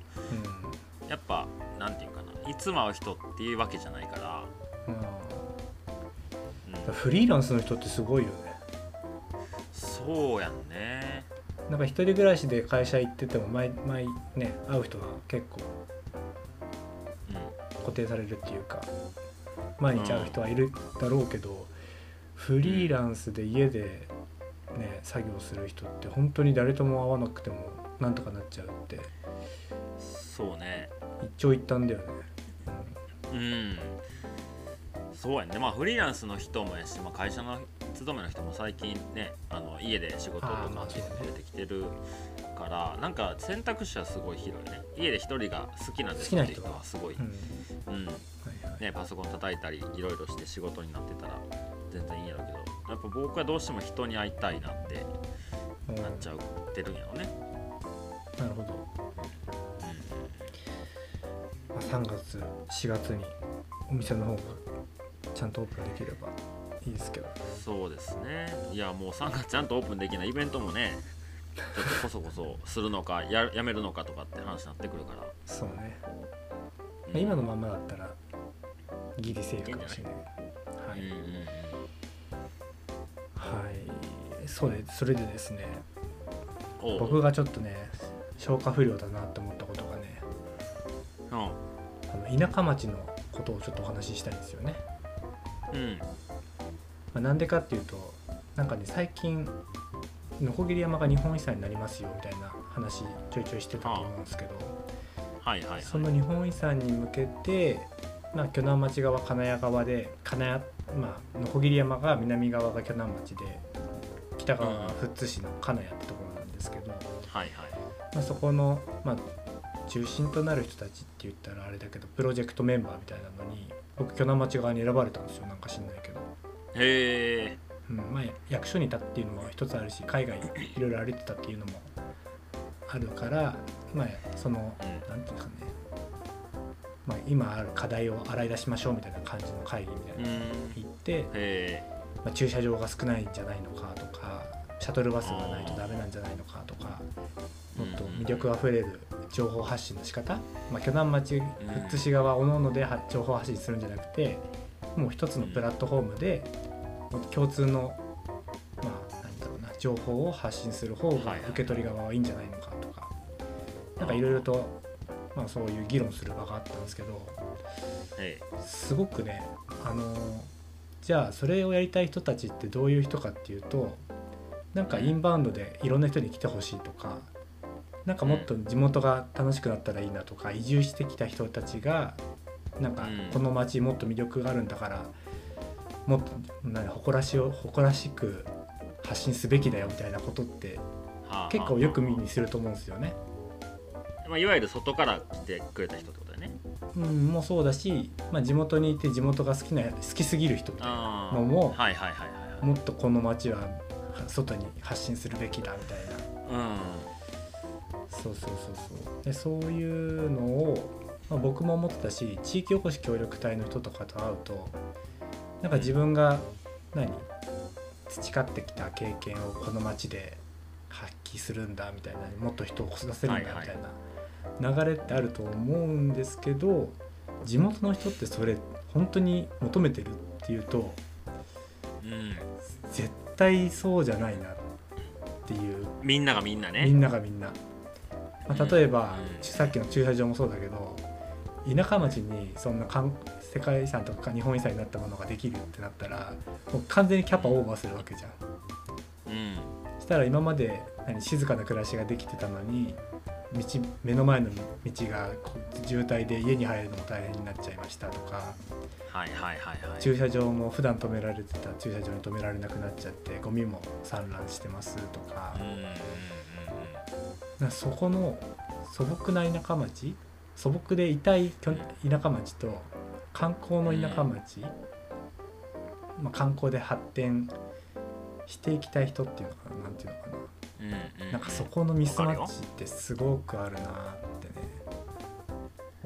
やっぱなんていうかないつも会う人っていうわけじゃないから、うん。まあうん、フリーランスの人ってすごいよね。そうやんねなんか一人暮らしで会社行ってても毎毎ね会う人が結構うん。固定されるっていうか毎日会う人はいるだろうけど、フリーランスで家でね作業する人って本当に誰とも会わなくてもなんとかなっちゃうってそうね。一長一短だよね、うん。そうやんね。まあフリーランスの人もやし、まあ、会社の勤めの人も最近ねあの家で仕事とかあそうだね。出てきてるからなんか選択肢はすごい広いね。家で一人が好きなんですっていう好きな人が。人はすごい、うん。うん。はいはい。ね、パソコン叩いたりいろいろして仕事になってたら全然いいんやろうけどやっぱ僕はどうしても人に会いたいなってうん。なっちゃうってるんやろね、なるほど、まあ、3月4月にお店の方がちゃんとオープンできればいいですけど。うん、そうですね。いやもう3月ちゃんとオープンできないイベントもねちょっとこそこそするのかややめるのかとかって話になってくるから、そうね、うん。今のままだったらギリセーフかもしれない。はい、うんうんはい。そうでそれでですね僕がちょっとね消化不良だなって思ったことがねうん。あの田舎町のことをちょっとお話ししたいんですよね、うんまあ、なんでかっていうとなんかね最近ノコギリ山が日本遺産になりますよみたいな話ちょいちょいしてたと思うんですけど。はいはいはい。その日本遺産に向けて、まあ、鋸南町側金谷側で金谷まあノコギリ山が南側が鋸南町で北側が富津市の金谷ってところなんですけど、はいはい。まあ、そこの、まあ、中心となる人たちって言ったらあれだけどプロジェクトメンバーみたいなのに僕鋸南町側に選ばれたんですよなんか知んないけど、へえうんまあ、役所にいたっていうのも一つあるし海外いろいろ歩いてたっていうのもあるから、まあ、そのうん。なんていうんですかね、まあ、今ある課題を洗い出しましょうみたいな感じの会議みたいなのに行って、まあ、駐車場が少ないんじゃないのかとかシャトルバスがないとダメなんじゃないのかとかもっと魅力あふれる情報発信の仕方、まあ、鋸南町富津市側おのおのでは情報発信するんじゃなくてもう一つのプラットフォームで共通の、まあ、なんだろうな情報を発信する方が受け取り側はいいんじゃないのかとかなんかいろいろと、まあ、そういう議論する場があったんですけどへすごくねあのじゃあそれをやりたい人たちってどういう人かっていうとなんかインバウンドでいろんな人に来てほしいとかなんかもっと地元が楽しくなったらいいなとか移住してきた人たちがなんかうん。この町もっと魅力があるんだからもっとなんか誇らしを誇らしく発信すべきだよみたいなことってはあ結構よく耳にすると思うんですよね。まあ、いわゆる外から来てくれた人ってことだよね。うん、もそうだし、まあ、地元にいて地元が好きな好きすぎる人みたいなのもはいはいはいはいはい。もっとこの街は外に発信するべきだみたいな。うん。そうそうそうそう。でそういうのを、まあ、僕も思ってたし地域おこし協力隊の人とかと会うとなんか自分が何培ってきた経験をこの街で発揮するんだみたいなもっと人をこさせるんだみたいな流れってあると思うんですけど地元の人ってそれ本当に求めてるっていうとうん。絶対そうじゃないなっていう。みんながみんなね。みんながみんな、まあ、例えば、うん。さっきの駐車場もそうだけど田舎町にそんなかん世界遺産とか日本遺産になったものができるってなったらもう完全にキャパオーバーするわけじゃん。うんそしたら今まで何静かな暮らしができてたのに道目の前の道が渋滞で家に入るのも大変になっちゃいましたとか。はいはいはいはい。駐車場も普段止められてた駐車場に止められなくなっちゃってゴミも散乱してますとか。うんそこの素朴な田舎町素朴でいたい田舎町と観光の田舎町、まあ、観光で発展していきたい人っていうのかななんていうのかな。うんうんうん。うんなんかそこのミスマッチってすごくあるなってね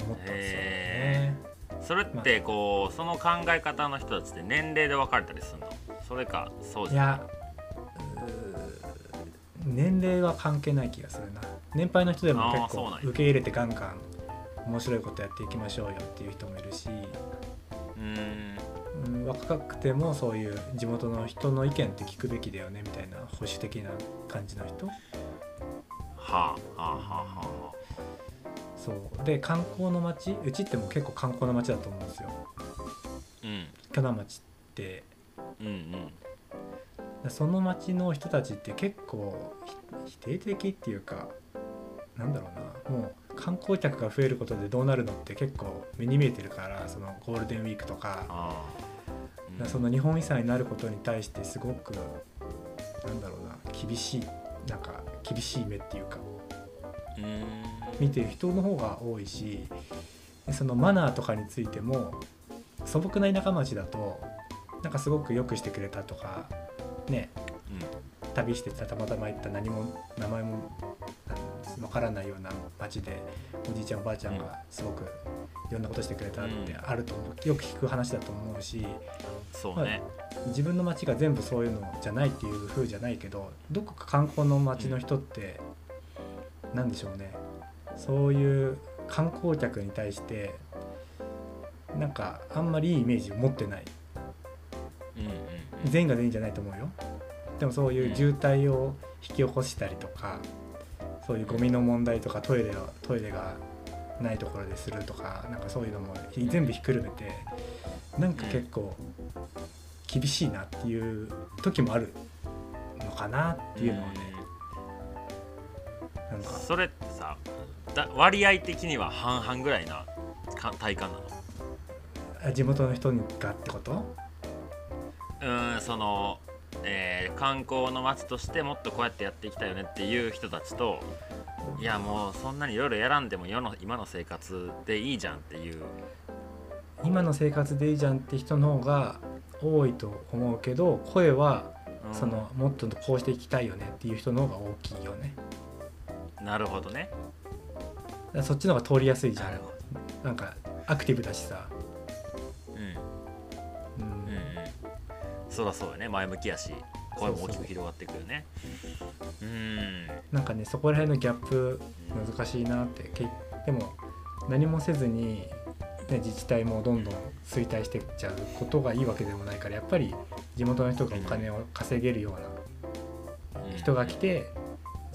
思ったんですよね。それってこうその考え方の人たちって年齢で分かれたりするの？それかそうじゃ年齢は関係ない気がするな。年配の人でも結構受け入れてガンガン面白いことやっていきましょうよっていう人もいるし、うん。うん、若くてもそういう地元の人の意見って聞くべきだよねみたいな保守的な感じの人。はあはあはあはそう。で観光の街うちってもう結構観光の街だと思うんですよ。あうん。鋸南町って。うんうん。その町の人たちって結構ひ否定的っていうかなんだろうな。もう観光客が増えることでどうなるのって結構目に見えてるからそのゴールデンウィークとかああだからその日本遺産になることに対してすごくなんだろうな厳しいなんか厳しい目っていうかうん。見てる人の方が多いしでそのマナーとかについても素朴な田舎町だとなんかすごく良くしてくれたとかね旅してたたまたま行った何も名前もわからないような町でおじいちゃんおばあちゃんがすごくいろんなことしてくれたってあると思うよく聞く話だと思うしそうね。自分の町が全部そういうのじゃないっていう風じゃないけどどこか観光の町の人って何でしょうね。そういう観光客に対してなんかあんまりいいイメージを持ってない。うんうん。全員が全員じゃないと思うよ。でもそういう渋滞を引き起こしたりとかそういうゴミの問題とかトイレをトイレがないところでするとかなんかそういうのも全部ひっくるめてなんか結構厳しいなっていう時もあるのかなっていうのはね。なんか。それってさだ割合的には半々ぐらいなか体感なの？あ地元の人がってこと？うーんその、えー観光の街としてもっとこうやってやっていきたいよねっていう人たちといやもうそんなにいろいろやらんでも世の今の生活でいいじゃんっていう。今の生活でいいじゃんって人の方が多いと思うけど声はうん。そのもっとこうしていきたいよねっていう人の方が大きいよね。なるほどね。そっちの方が通りやすいじゃん。なんかアクティブだしさ、そらそうやね。前向きやし声も大きく広がっていくよね。うん。なんかねそこら辺のギャップ難しいなって。けでも何もせずに、ね、自治体もどんどん衰退していっちゃうことがいいわけでもないからやっぱり地元の人がお金を稼げるような人が来て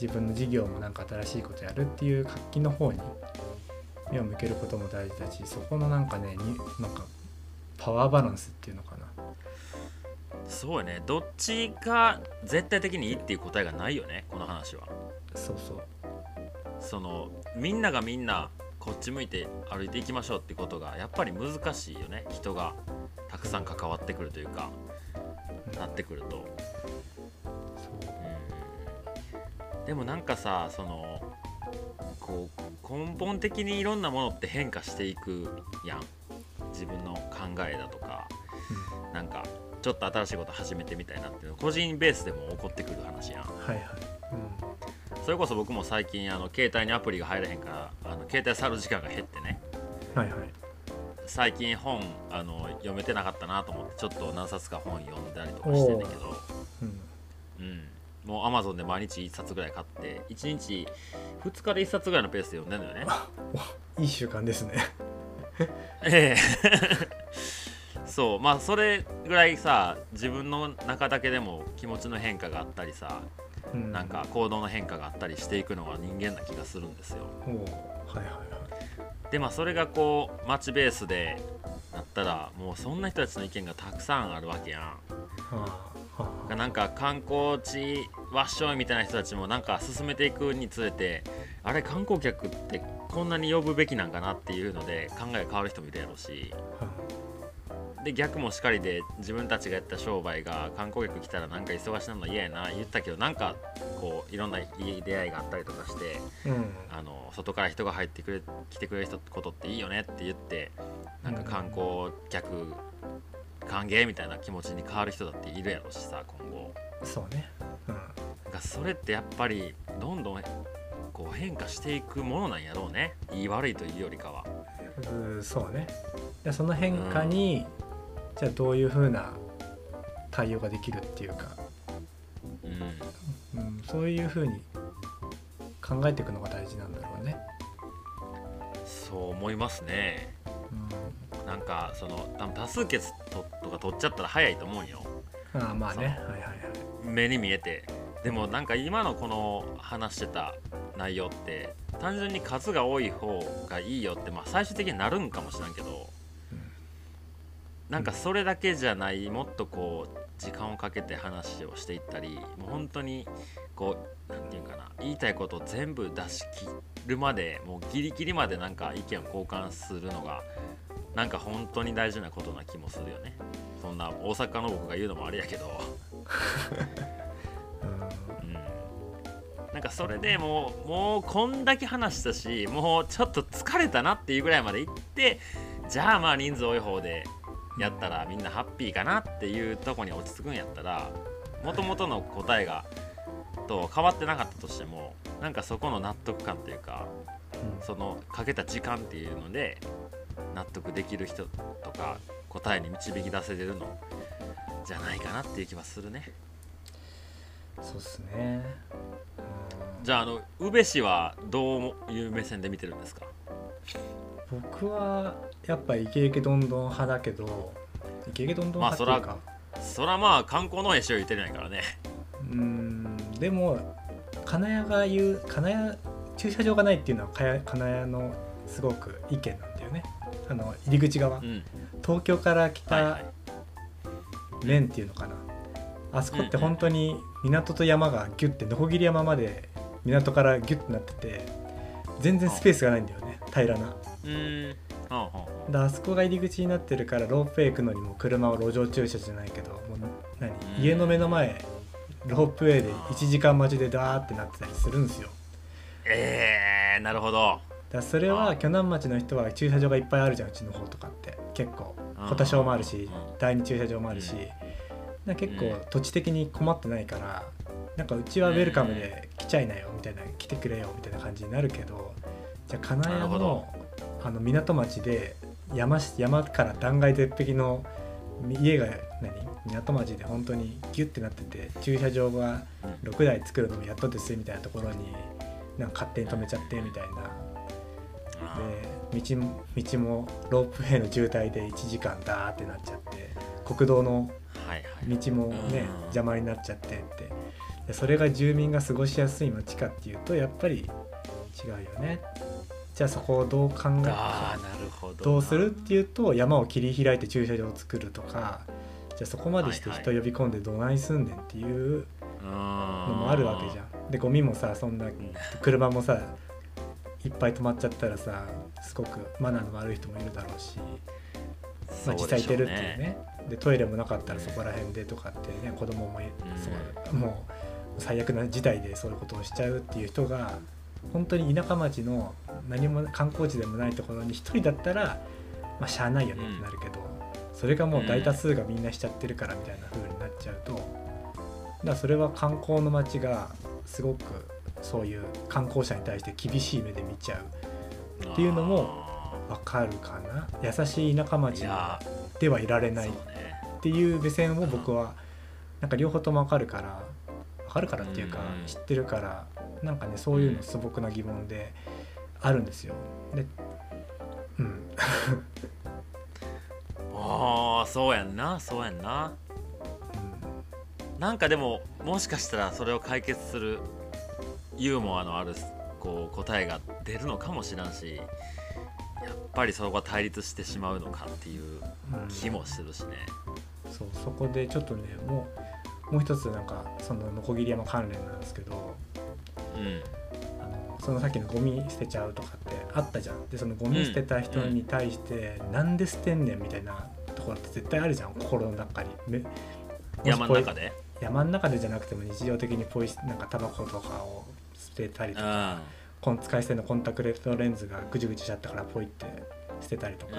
自分の事業もなんか新しいことやるっていう活気の方に目を向けることも大事だしそこのなんかねになんかパワーバランスっていうのかなそうやね。どっちが絶対的にいいっていう答えがないよねこの話は。そうそう。そのみんながみんなこっち向いて歩いていきましょうってことがやっぱり難しいよね。人がたくさん関わってくるというかなってくると、う。ん、でもなんかさそのこう根本的にいろんなものって変化していくやん。自分の考えだとか。なんかちょっと新しいこと始めてみたいなっていうの個人ベースでも起こってくる話やん。はいはい、それこそ僕も最近あの携帯にアプリが入らへんからあの携帯触る時間が減ってね。うん、はいはい。最近本あの読めてなかったなと思ってちょっと何冊か本読んだりとかしてんだけど、うん。うん、もうアマゾンで毎日1冊ぐらい買って1日2日で1冊ぐらいのペースで読んでんだよね。いい習慣ですね。ええ そうまあそれぐらいさ自分の中だけでも気持ちの変化があったりさ、うん。なんか行動の変化があったりしていくのが人間な気がするんですよ。はいはいはい。でまあそれがこう街ベースでなったらもうそんな人たちの意見がたくさんあるわけやん。はあ。はあなんか観光地わっしょいみたいな人たちもなんか進めていくにつれてあれ観光客ってこんなに呼ぶべきなんかなっていうので考えが変わる人もいるやろうし。はで逆もしかりで自分たちがやった商売が観光客来たらなんか忙しなの嫌やな言ったけどなんかこういろんないい出会いがあったりとかしてあうん。あの外から人が入ってくれ来てくれる人ことっていいよねって言ってなんか観光客歓迎みたいな気持ちに変わる人だっているやろうしさ今後。そうね。うん。なそれってやっぱりどんどんこう変化していくものなんやろうね。いい悪いというよりかは。うーそうね。でその変化に、じゃあどういうふうな対応ができるっていうか、うん。うん、そういうふうに考えていくのが大事なんだろうね。そう思いますね。なんかその多分多数決ととか取っちゃったら早いと思うんよ。うん、ああまあね。はいはいはい。目に見えて。でもなんか今のこの話してた内容って単純に数が多い方がいいよってまあ最終的になるんかもしれんけど。うんなんかそれだけじゃないもっとこう時間をかけて話をしていったりもう本当にこうなんていうかな言いたいことを全部出し切るまでもうギリギリまでなんか意見を交換するのがなんか本当に大事なことな気もするよね。そんな大阪の僕が言うのもあれやけど。うん。なんかそれでもうもうこんだけ話したしもうちょっと疲れたなっていうぐらいまで行ってじゃあまあ人数多い方でやったらみんなハッピーかなっていうとこに落ち着くんやったらもともとの答えがと変わってなかったとしてもなんかそこの納得感というかうん。そのかけた時間っていうので納得できる人とか答えに導き出せれるのじゃないかなっていう気はするね。そうっすね。うん。じゃああの宇部市はどういう目線で見てるんですか？僕はやっぱイケイケどんどん派だけどイケイケどんどん派っていうか、そらまあ観光の絵しよう言ってるんやからね。うーんでも金谷が言う金谷駐車場がないっていうのは金谷のすごく意見なんだよね。あの入り口側、うん。東京から来た面っていうのかな、あそこって本当に港と山がギュッてノコギリ山まで港からギュッてなってて全然スペースがないんだよね平らなうーん。あそこが入り口になってるからロープウェイ行くのにも車は路上駐車じゃないけどもう何？うん。家の目の前ロープウェイで1時間待ちでダーってなってたりするんですよ。えー、なるほど。だそれは鋸南町の人は駐車場がいっぱいあるじゃんうちの方とかって。結構うん小田小もあるしうん。第二駐車場もあるしうん。な結構うん。土地的に困ってないからなんかうちはウェルカムで来ちゃいなよみたいな来てくれよみたいな感じになるけどじゃあ金谷のほどあの港町で山し山から断崖絶壁の家が何港町で本当にギュッてなってて駐車場がうん6台作るのもやっとですみたいなところになんか勝手に止めちゃってみたいな。あで道も道もロープウェイの渋滞で1時間ダーってなっちゃって国道の道もねうん。邪魔になっちゃってって。でそれが住民が過ごしやすい街かっていうとやっぱり違うよねじゃあそこをどう考えなるほどな。どうするっていうと山を切り開いて駐車場を作るとかじゃあそこまでして人呼び込んでどないすんねんっていうののもあるわけじゃん。でゴミもさそんな車もさいっぱい止まっちゃったらさすごくマナーの悪い人もいるだろうし、まあ、実際いてるっていうね。でトイレもなかったらそこら辺でとかってね子供もいそうもう最悪な事態でそういうことをしちゃうっていう人が本当に田舎町の何も観光地でもないところに一人だったらまあしゃあないよねってなるけど、それがもう大多数がみんなしちゃってるからみたいな風になっちゃうとだからそれは観光の街がすごくそういう観光者に対して厳しい目で見ちゃうっていうのもわかるかな。優しい田舎い町やではいられーないっていう目線を僕はなんか両方ともわかるからわかるからっていうかうん。知ってるからなんかねそういうの素朴な疑問であるんですよ。でうん、ああそうやんなそうやんな。なんかでももしかしたらそれを解決するユーモアのあるこう答えが出るのかもしらんしやっぱりそこが対立してしまうのかっていう気もするしね、うん、そうそこでちょっとねもうもう一つなんかそのノコギリ山関連なんですけど、そのさっきのゴミ捨てちゃうとかってあったじゃん。でそのゴミ捨てた人に対して、うん、なんで捨てんねんみたいなところって絶対あるじゃん。心の中に。山の中で？山の中でじゃなくても日常的にポイなんかタバコとかを捨てたりとか、うん、使い捨てのコンタクトレンズがぐちぐちしちゃったからポイって捨てたりとか,、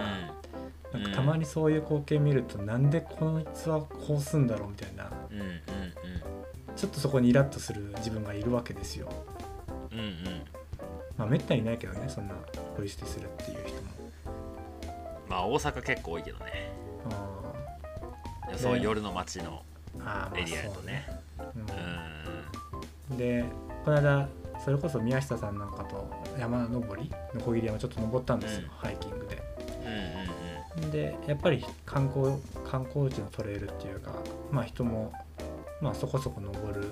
なんかたまにそういう光景見ると、うん、なんでこいつはこうすんだろうみたいな、うんうんうん、ちょっとそこにイラッとする自分がいるわけですよ。うんうん、まあめったにいないけどねそんなポイ捨てするっていう人も。まあ大阪結構多いけどね。あそう夜の街のエリアやとね。うん、でこの間それこそ宮下さんなんかと山登りのこぎり山ちょっと登ったんですよ、うん、ハイキングで。うんうんうん、でやっぱり観光観光地のトレイルっていうかまあ人もまあそこそこ登る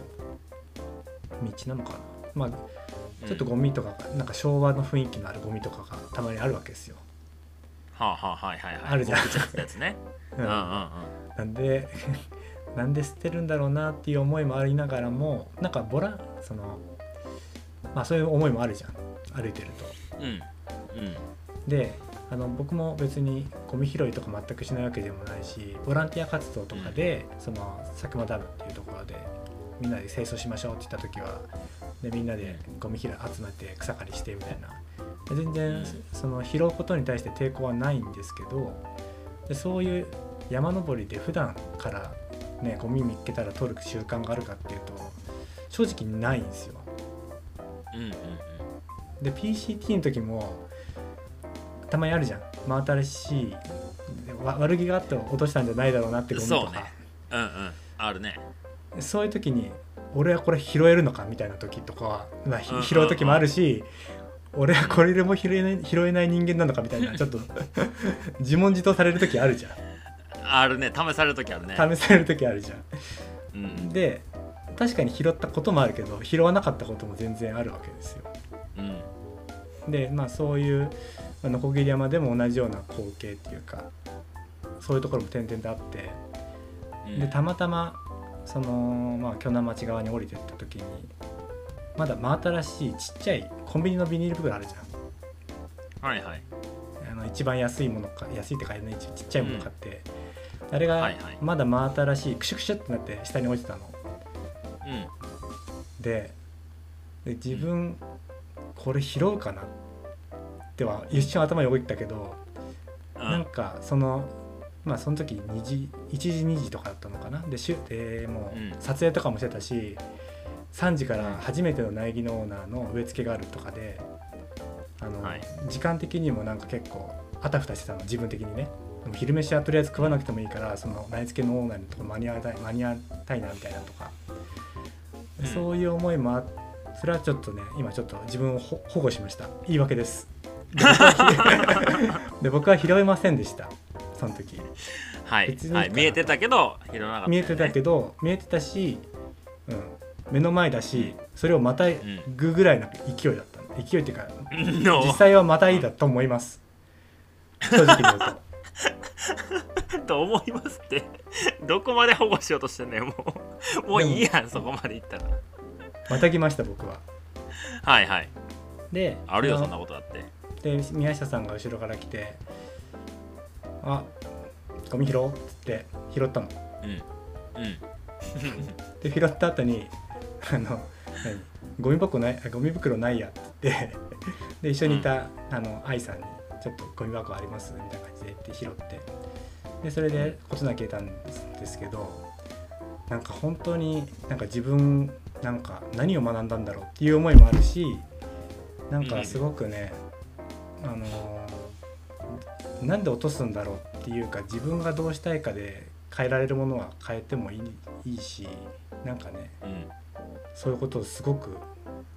道なのかな。まあちょっとゴミとか、うん、なんか昭和の雰囲気のあるゴミとかがたまにあるわけですよ。はあはあはいはいはい。あるじゃん。やつね。うんうんうん。なんで なんで捨てるんだろうなっていう思いもありながらもなんかボラそのまあそういう思いもあるじゃん歩いてると。うんうん、であの僕も別にゴミ拾いとか全くしないわけでもないしボランティア活動とかで、うん、その佐久間ダムっていうところでみんなで清掃しましょうって言った時はでみんなでゴミ拾い集めて草刈りしてみたいな。全然その拾うことに対して抵抗はないんですけどでそういう山登りで普段からねゴミ見つけたら取る習慣があるかっていうと正直ないんですよ。うんうんうん、で PCT の時もたまにあるじゃん。真新しい悪気があって落としたんじゃないだろうなってゴミとか。そうね。うんうん。あるね。そういう時に俺はこれ拾えるのかみたいな時とかは、まあ、拾う時もあるし、俺はこれでも拾えない拾えない人間なのかみたいな ちょっと自問自答される時あるじゃん。あるね。試される時あるね。試される時あるじゃん。うん、で確かに拾ったこともあるけど拾わなかったことも全然あるわけですよ。うん、でまあそういうノコギリ山でも同じような光景っていうかそういうところも点々とあって、うん、でたまたまそのまあ鋸南町側に降りてった時にまだ真新しいちっちゃいコンビニのビニール袋あるじゃん。はいはい。あの一番安いものか安いって買えないちっちゃいもの買って、うん、あれがまだ真新しいクシュクシュってなって下に落ちてたの。うん、でで自分これ拾うかなっては一瞬頭に置いたけど、うん、なんかそのまあその時2時1時2時とかだったのかな。でしゅでもう撮影とかもしてたし、3時から初めての苗木のオーナーの植え付けがあるとかであの、はい、時間的にもなんか結構あたふたしてたの自分的にね。でも昼飯はとりあえず食わなくてもいいからその苗付けのオーナーのとこ間に合わたい間に合いたいなみたいなとか、うん、そういう思いもあそれはちょっとね今ちょっと自分を保護しました。言い訳です で僕は拾えませんでした。その時。はい、はい、見えてたけど拾わなかった、ね、見えてたけど見えてたし、うん、目の前だしそれをまたぐぐらいの勢いだったの。勢いっていうか 実際はまたいだと思います。正直に言うと。と思いますって。どこまで保護しようとしてんねんもう。もういいやんそこまでいったら。また来ました僕は。はいはい。であるよそんなことだってで宮下さんが後ろから来て「あゴミ拾おう」っつって拾ったの。うん。うん。で拾った後にあの何？ゴミ箱ないゴミ袋ないやって言って。で一緒にいた、うん、あの愛さんに「ちょっとゴミ箱あります?」みたいな感じでって拾って。でそれで事なき得たんですけどなんか本当になんか自分なんか何を学んだんだろうっていう思いもあるしなんかすごくね、うん、あのなんで落とすんだろうっていうか自分がどうしたいかで変えられるものは変えてもいいいいしなんかね、うん、そういうことをすごく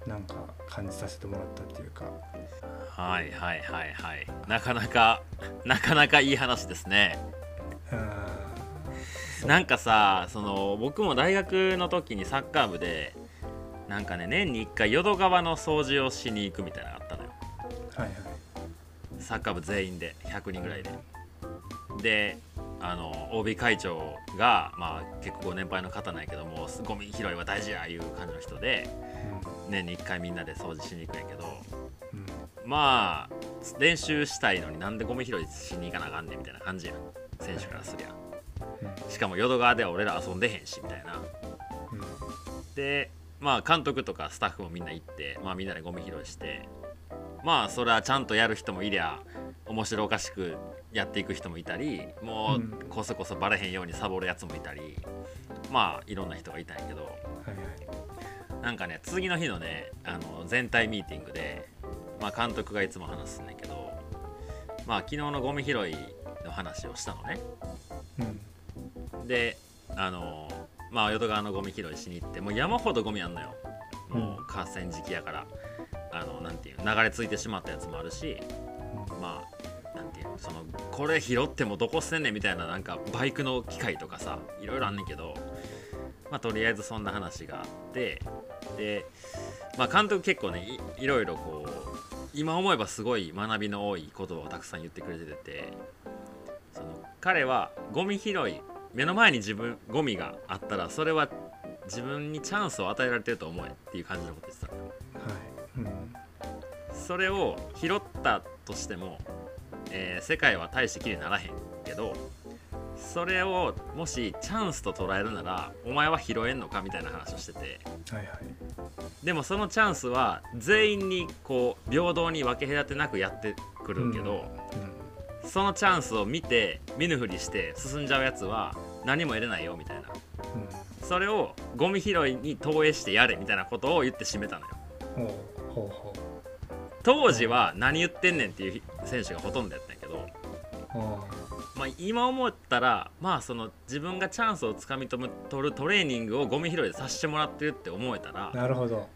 なんか感じさせてもらったっていうか。はいはいはいはい。なかなかなかなかいい話ですね。うん。なんかさその僕も大学の時にサッカー部でなんかね年に1回淀川の掃除をしに行くみたいなのがあったのよ。はいはいサッカー部全員で100人ぐらいで。であの OB 会長が、まあ、結構ご年配の方なんやけどもゴミ拾いは大事やいう感じの人で年に1回みんなで掃除しに行くんやけどうん。うんまあ練習したいのになんでゴミ拾いしに行かなあかんねんみたいな感じやん。選手からすりゃ。しかも淀川では俺ら遊んでへんしみたいな。うん。でまあ監督とかスタッフもみんな行って、まあ、みんなでゴミ拾いしてまあそれはちゃんとやる人もいりゃ面白おかしくやっていく人もいたりもうんうこそこそバレへんようにサボるやつもいたりまあいろんな人がいたんやけどはいはい。なんかね次の日のねあの全体ミーティングで、まあ、監督がいつも話すんだけどまあ昨日のゴミ拾いの話をしたのね。うん。であのまあ淀川のゴミ拾いしに行ってもう山ほどゴミあんのよ。もう河川敷やからあのなんていう流れ着いてしまったやつもあるしまあなんていうのそのこれ拾ってもどこ捨てんねんみたいななんかバイクの機械とかさいろいろあんねんけどまあとりあえずそんな話があってでまあ監督結構ねいいろいろこう今思えばすごい学びの多い言葉をたくさん言ってくれててその彼はゴミ拾い目の前に自分ゴミがあったらそれは自分にチャンスを与えられてると思えっていう感じのこと言ってたはい。うんそれを拾ったとしても、えー世界は大してきれいにならへんけどそれをもしチャンスと捉えるならお前は拾えんのかみたいな話をしてて。はいはい。でもそのチャンスは全員にこう平等に分け隔てなくやってくるけど、そのチャンスを見て見ぬふりして進んじゃうやつは何も得れないよみたいな。うん。うんそれをゴミ拾いに投影してやれみたいなことを言って締めたのよ当時は何言ってんねんっていう選手がほとんどやったんやけど、まあ、今思ったらまあその自分がチャンスをつかみ取るトレーニングをゴミ拾いでさせてもらってるって思えたうらなるほど。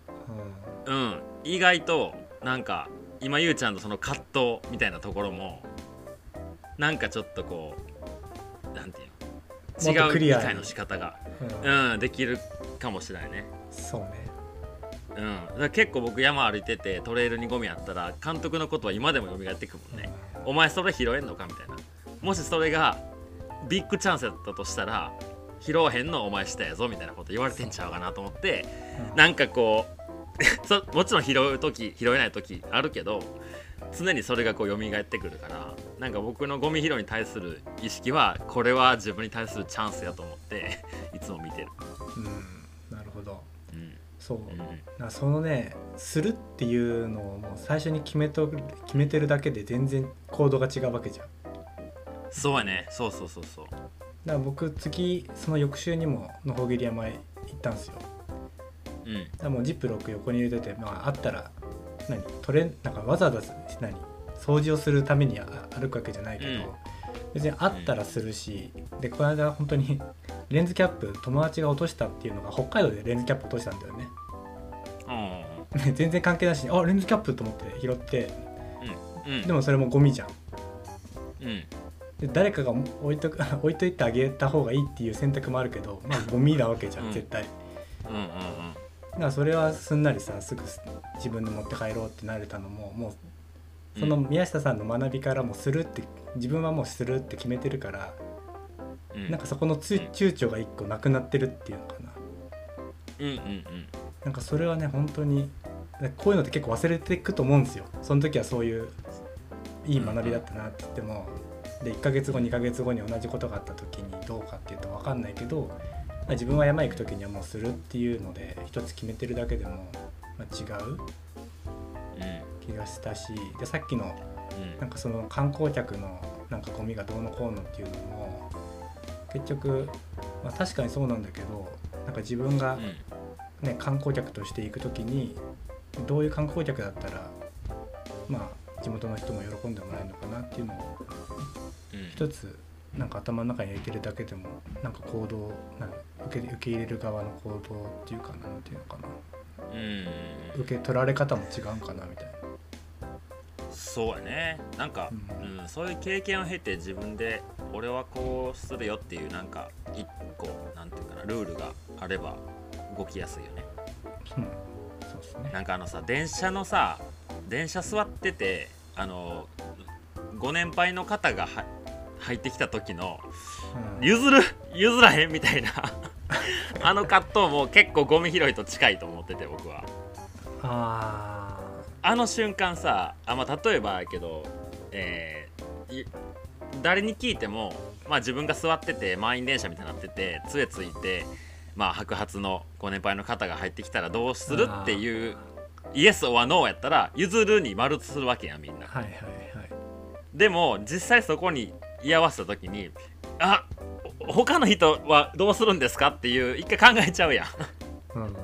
うん。意外となんか今ゆうちゃんのその葛藤みたいなところもなんかちょっとこうなんていうの？違う理解の仕方が、うんうん。うん、できるかもしれないね。そうねうん、だから結構僕山歩いててトレイルにゴミあったら監督のことは今でも蘇ってくるもんね、お前それ拾えんのかみたいな。もしそれがビッグチャンスだったとしたら拾わへんのお前したやぞみたいなこと言われてんちゃうかなと思ってうん。なんかこう そもちろん拾う時拾えない時あるけど常にそれがこう蘇ってくるからなんか僕のゴミ拾いに対する意識はこれは自分に対するチャンスやと思って いつも見てる、うん。なるほど。うんそう。うん。なそのねするっていうのをもう最初に決めと決めてるだけで全然行動が違うわけじゃん。だかそうやね。そうそうそうそう。ら僕次その翌週にものほぎり山へ行ったんですよ。うん。だからもうジップロック横に入れててまああったら何取れなんかわざわざ何掃除をするためにあ歩くわけじゃないけど、うん別にあったらするし、でこの間本当に レンズキャップ友達が落としたっていうのが北海道でレンズキャップ落としたんだよね。うん。ね 全然関係なしにあレンズキャップと思って拾って。うん。でもそれもゴミじゃん。うん。で誰かが置いとく 置いといてあげた方がいいっていう選択もあるけどまあゴミなわけじゃん、うん。絶対。うんうんだからそれはすんなりさすぐ自分で持って帰ろうってなれたのももうその宮下さんの学びからもするって自分はもうするって決めてるから、うん。なんかそこのつうん躊躇が一個なくなってるっていうのかな。うんうんうん。なんかそれはね本当にこういうのって結構忘れていくと思うんですよ。その時はそういういい学びだったなって言ってもで1ヶ月後2ヶ月後に同じことがあった時にどうかっていうと分かんないけど、まあ自分は山行く時にはもうするっていうので一つ決めてるだけでも、まあ、違う。うん気がしたしでさっきのうん。なんかその観光客のなんかゴミがどうのこうのっていうのも結局、まあ、確かにそうなんだけどなんか自分が、ね、観光客として行く時にどういう観光客だったらまあ地元の人も喜んでもらえるのかなっていうのをうん。一つなんか頭の中に入れてるだけでもなんか行動なん受け受け入れる側の行動っていうかなんていうのかな。うん。受け取られ方も違うんかなみたいな。そうやね。なんか、ううんそういう経験を経て自分で俺はこうするよっていうなんか一個なんていうかなルールがあれば動きやすいよね。うん。そうですね。なんかあのさ電車のさ電車座っててあのご年配の方がは入ってきた時のうん。譲る譲らへんみたいなあの葛藤も結構ゴミ拾いと近いと思ってて僕は。ああの瞬間さあ、まあ、例えばやけど、えーい誰に聞いても、まあ、自分が座ってて満員電車みたいになってて杖ついて、まあ、白髪のご年配の方が入ってきたらどうするっていうイエス・オア・ノーやったら譲るに丸するわけやみんな。ーはいはいはい。でも実際そこに居合わせた時にあお他の人はどうするんですかっていう一回考えちゃうやん。うん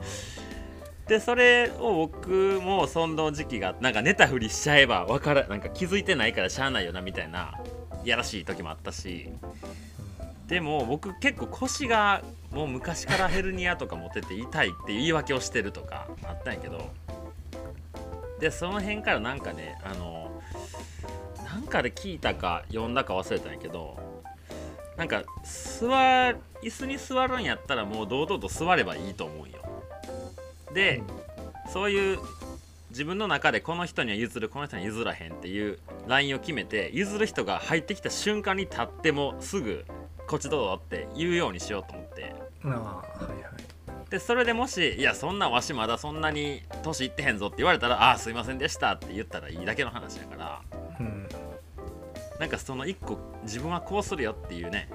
でそれを僕もその時期がなんか寝たふりしちゃえばわからなんか気づいてないからしゃあないよなみたいないやらしい時もあったし。でも僕結構腰がもう昔からヘルニアとか持ってて痛いって言い訳をしてるとかあったんやけど。でその辺からなんかねあのなんかで聞いたか読んだか忘れたんやけどなんか座椅子に座るんやったらもう堂々と座ればいいと思うよ。で、そういう自分の中でこの人には譲るこの人には譲らへんっていうラインを決めて譲る人が入ってきた瞬間に立ってもすぐこっちどうぞって言うようにしようと思って。うん。ああはいはいでそれでもし「いやそんなわしまだそんなに年いってへんぞ」って言われたら「ああすいませんでした」って言ったらいいだけの話やから。うん。なんかその一個自分はこうするよっていうね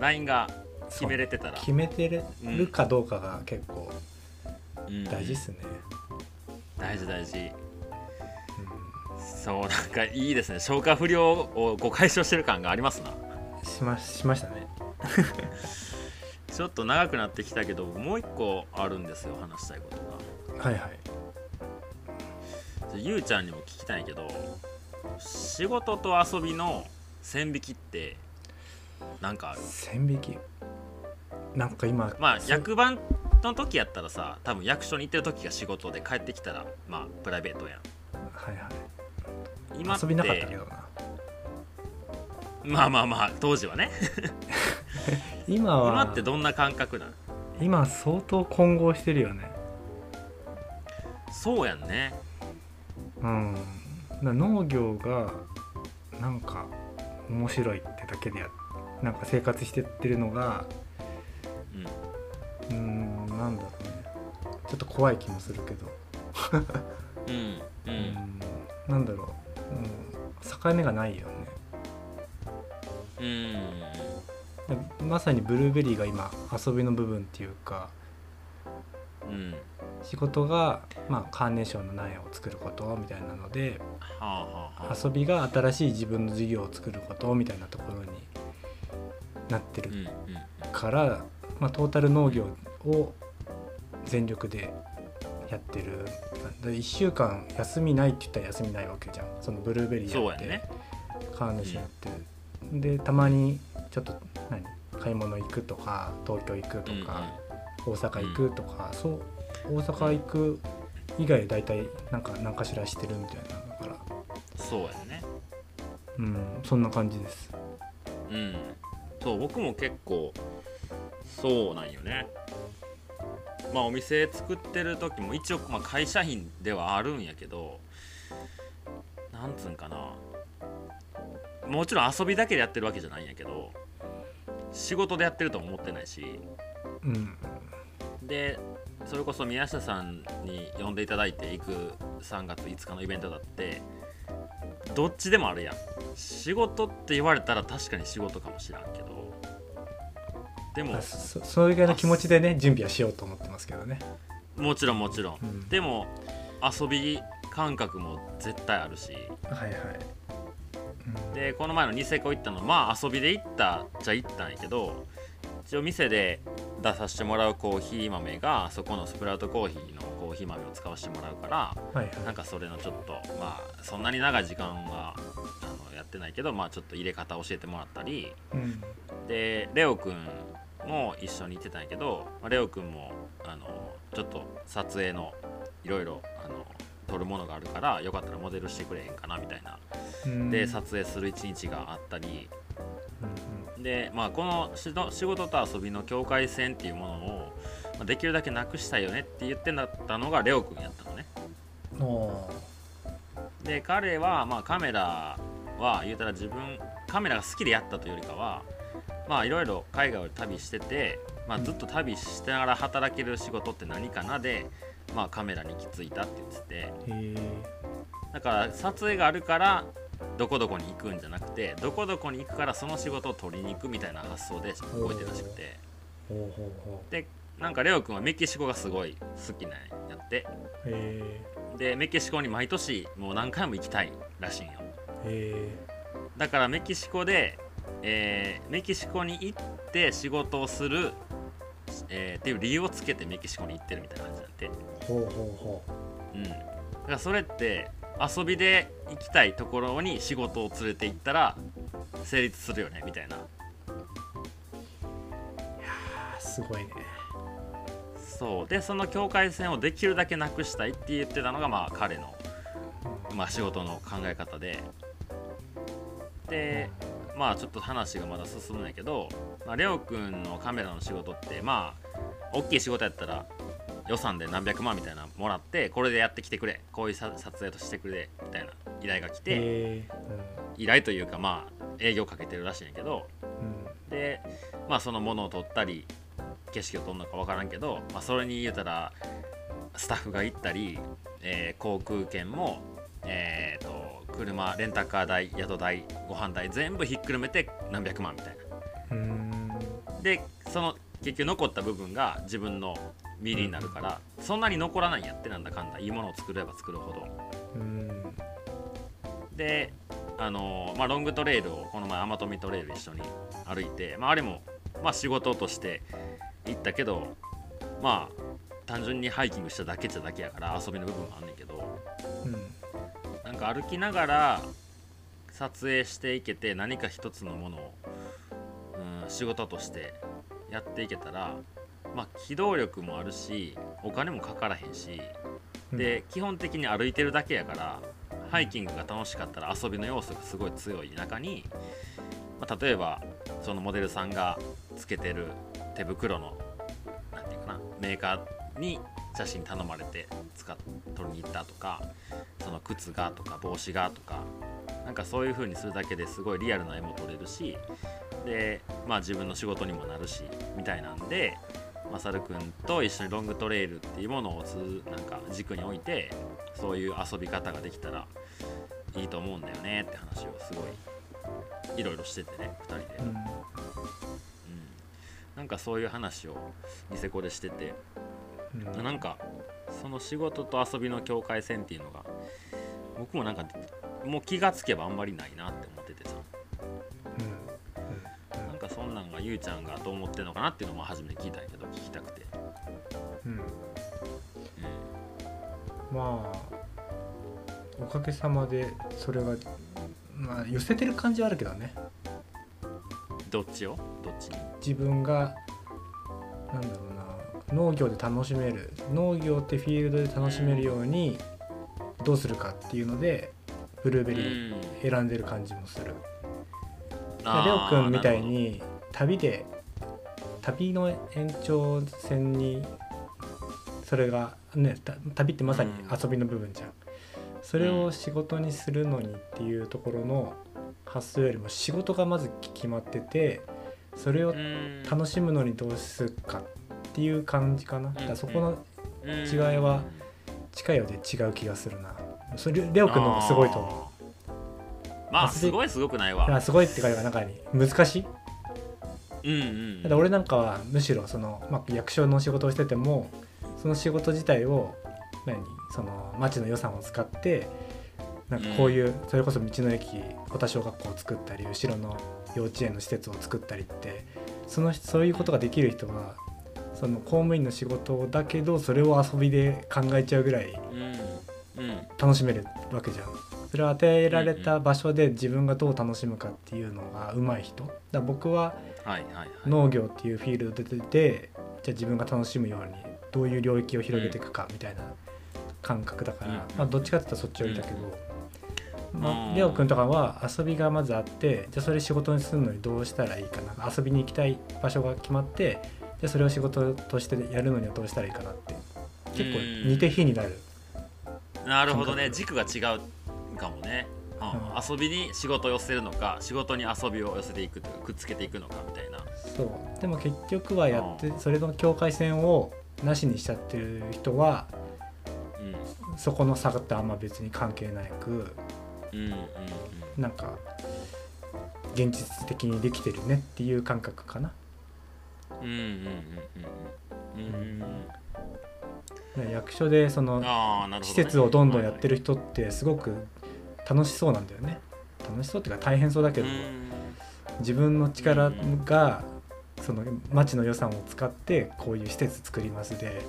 ラインが決めれてたら。決めてるかどうかが結構うん大事っすね、大事大事。うん。そうなんかいいですね。消化不良をご解消してる感がありますな。しましましたね。ちょっと長くなってきたけどもう一個あるんですよ話したいことが。はいはい。ゆうちゃんにも聞きたいけど仕事と遊びの線引きってなんかある？線引き？なんか今まあそ役場の時やったらさ多分役所に行ってる時が仕事で帰ってきたらまあプライベートやん。はいはい。今って遊びなかったけどな。まあまあまあ当時はね。今は。今ってどんな感覚なん？今相当混合してるよね。そうやんね。うん。だ農業がなんか面白いってだけでやなんか生活してってるのがうん。うーんなんだろうね。ちょっと怖い気もするけど。うんううん。んなんだろう、うん、境目がないよね。うん。でまさにブルーベリーが今遊びの部分っていうかうん。仕事が、まあ、カーネーションの苗を作ることみたいなのではあはあはあ。遊びが新しい自分の事業を作ることみたいなところになってるうんうんから、まあ、トータル農業を全力でやってる。で1週間休みないって言ったら休みないわけじゃん。そのブルーベリーやって、ね。カーネーシやって、でたまにちょっと何？買い物行くとか東京行くとか、大阪行くとか、そう大阪行く以外大体なんか何かしらしてるみたいなんだから。そうやね。うんそんな感じです。うん。そう僕も結構そうなんよねまあお店作ってる時も一応、まあ、会社員ではあるんやけどなんつうんかな。もちろん遊びだけでやってるわけじゃないんやけど仕事でやってるとも思ってないし。うん。でそれこそ宮下さんに呼んでいただいて行く3月5日のイベントだってどっちでもあるやん。仕事って言われたら確かに仕事かもしらんけどでもあそそれぐらいの気持ちでね準備はしようと思ってますけどね、もちろんもちろん。うん、でも遊び感覚も絶対あるし。はいはい、うん。でこの前のニセコ行ったのまあ遊びで行ったじゃ行ったんやけど一応店で出させてもらうコーヒー豆がそこのスプラウトコーヒーのコーヒー豆を使わせてもらうからはいはい。なんかそれのちょっとまあそんなに長い時間はあのやってないけどまあちょっと入れ方教えてもらったり。うん。でレオくんも一緒に行ってたんやけど、まあレオくんもあのちょっと撮影のいろいろあの撮るものがあるからよかったらモデルしてくれへんかなみたいな。うん。で撮影する一日があったり。うんで、まあ、この仕事と遊びの境界線っていうものをまあできるだけなくしたいよねって言ってなったのがレオくんやったのね。で彼はまあカメラは言うたら自分カメラが好きでやったというよりかはまあいろいろ海外を旅してて、まあ、ずっと旅しながら働ける仕事って何かなで、まあ、カメラに行き着いたって言ってて。だから撮影があるからどこどこに行くんじゃなくてどこどこに行くからその仕事を取りに行くみたいな発想で動いてるらしくて。でなんかレオ君はメキシコがすごい好きなんやって。でメキシコに毎年もう何回も行きたいらしいんよ。だからメキシコで、えーメキシコに行って仕事をする、えーっていう理由をつけてメキシコに行ってるみたいな感じになってえほうほうほう。ん。だからそれって遊びで行きたいところに仕事を連れて行ったら成立するよねみたいな。うあーすごいね。そう。でその境界線をできるだけなくしたいって言ってたのがまあ彼の、まあ、仕事の考え方で。でまあちょっと話がまだ進むんやけど、まあ、レオくんのカメラの仕事ってまあ大きい仕事やったら予算で何百万みたいなのもらってこれでやってきてくれ。こういうさ撮影としてくれ。みたいな依頼が来て依頼というかまあ営業かけてるらしいんやけどうん。でまあそのものを撮ったり景色を撮るのか分からんけど、まあ、それに言うたらスタッフが行ったり、えー航空券も、えー、と車レンタカー代宿代ご飯代全部ひっくるめて何百万みたいな。うんうん。でその結局残った部分が自分のミリになるから、そんなに残らないんやってなんだかんだいいものを作れば作るほど。うん。であのーまあ、ロングトレイルをこの前アマトミトレイル一緒に歩いて、まあ、あれも、まあ、仕事として行ったけどまあ単純にハイキングしただけじゃだけやから遊びの部分もあんねんけどうんなんか歩きながら撮影していけて何か一つのものを、うん、仕事としてやっていけたら、まあ、機動力もあるしお金もかからへんしで基本的に歩いてるだけやからハイキングが楽しかったら遊びの要素がすごい強い中に、まあ、例えばそのモデルさんがつけてる手袋のなんていうかなメーカーに写真頼まれて使っ取りに行ったとかその靴がとか帽子がとかなんかそういう風にするだけですごいリアルな絵も撮れるしでまあ自分の仕事にもなるしみたいなんでマサルくんと一緒にロングトレイルっていうものをつなんか軸に置いてそういう遊び方ができたらいいと思うんだよねって話をすごいいろいろしててね2人で、ううんん。なんかそういう話をニセコでしててうん。なんかその仕事と遊びの境界線っていうのが僕もなんかもう気がつけばあんまりないなって思っててさ。うん。なんかそんなんがゆうちゃんがどう思ってんのかなっていうのも初めて聞いたんやけど聞きたくて、うん。うん。うまあおかげさまでそれがまあ寄せてる感じはあるけどね。ん、どっちを？どっちに？自分がなんだろうな農業で楽しめる農業ってフィールドで楽しめるようにどうするかっていうのでブルーベリーうん。選んでる感じもする。あーレオくんみたいに旅で旅の延長線にそれがねた旅ってまさに遊びの部分じゃん、それを仕事にするのにっていうところの発想よりも仕事がまず決まっててそれを楽しむのにどうするかっていう感じかな、だそこのうん。違いは近いようで違う気がするな。それレオくんの方がすごいと思う。まあすごいすごくないわ。すごいってか中に難しい。うんうん。ただ俺なんかはむしろその、まあ、役所の仕事をしててもその仕事自体を何その町の予算を使ってなんかこういう、それこそ道の駅小田小学校を作ったり後ろの幼稚園の施設を作ったりってそのそういうことができる人はその公務員の仕事だけどそれを遊びで考えちゃうぐらい楽しめるわけじゃん。それを与えられた場所で自分がどう楽しむかっていうのが上手い人。だ僕は農業っていうフィールドで出てじゃあ自分が楽しむようにどういう領域を広げていくかみたいな感覚だから、うん。まあ、どっちかって言ったらそっち寄りだけど、まうん。あ、レオ君とかは遊びがまずあってじゃあそれ仕事にするのにどうしたらいいかな。遊びに行きたい場所が決まってじゃあそれを仕事としてやるのにはどうしたらいいかなって。結構似て非になる、なるほどね。感軸が違うかもね、うん。うん。遊びに仕事を寄せるのか仕事に遊びを寄せていくくっつけていくのかみたいな。そう。でも結局はやってそれの境界線をなしにしちゃってる人はうん。そこの差ってあんま別に関係なくうんうんうん。なんか現実的にできてるねっていう感覚かな。うんうんうんうんうん。うん。ね役所でその施設をどんどんやってる人ってすごく楽しそうなんだよね。楽しそうっていうか大変そうだけどうん。自分の力がその町の予算を使ってこういう施設作りますで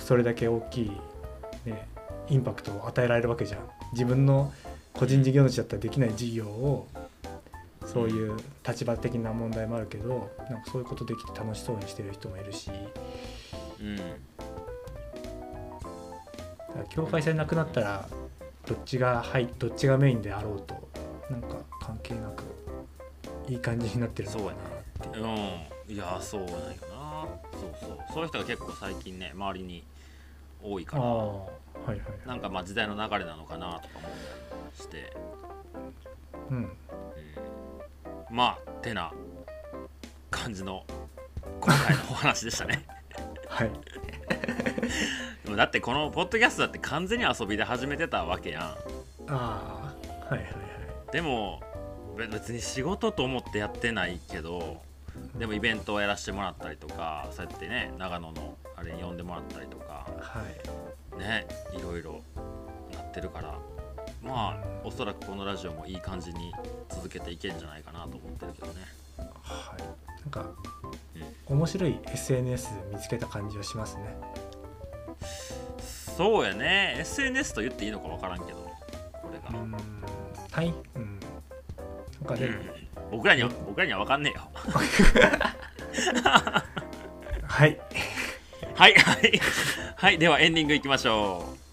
それだけ大きい、ね、インパクトを与えられるわけじゃん。自分の個人事業主だったらできない事業をそういう立場的な問題もあるけどなんかそういうことできて楽しそうにしてる人もいるし。うん。だから境界線なくなったらどっちがはいどっちがメインであろうとなんか関係なくいい感じになってるのかなって。いううん。いやそうなんよな。そうそう。そういう人が結構最近ね周りに多いから。はいはいはないんかまあ時代の流れなのかなとか思ったりして、うんうん、まあてな感じの今回のお話でしたね。はい。でもだってこのポッドキャストだって完全に遊びで始めてたわけやん。ああはいはいはい。でもべ別に仕事と思ってやってないけどでもイベントをやらせてもらったりとかそうやってね長野のあれに呼んでもらったりとかはい。ねいろいろなってるからまあうんおそらくこのラジオもいい感じに続けていけるんじゃないかなと思ってるけどね。はい。なんか面白い SNS 見つけた感じはしますね。そうやね。SNS と言っていいのか分からんけどこれが、うんはいうん。うん。僕らには僕らには分かんねえよ。はい。はいはい。はいではエンディングいきましょう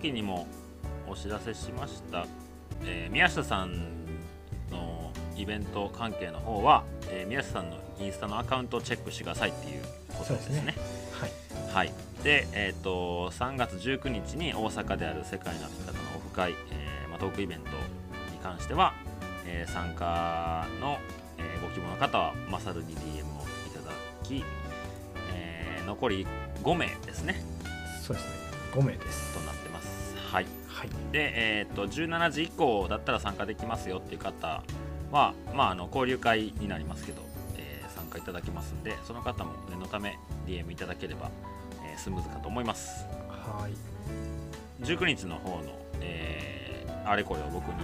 時にもお知らせしました、えー宮下さんのイベント関係の方は、えー宮下さんのインスタのアカウントをチェックしてくださいっていうことですね。はい。はい、で、えー、と3月19日に大阪である世界の歩き方のオフ会、えーまあ、トークイベントに関しては、えー参加の、えーご希望の方はマサルに DM をいただき、えー残り5名ですね。そうですね。5名です。となっ。はいはいで、えー、と17時以降だったら参加できますよっていう方は、まあ、あの交流会になりますけど、えー参加いただけますんでその方も念のため DM いただければ、えースムーズかと思います。はい。19日の方の、えーあれこれを僕に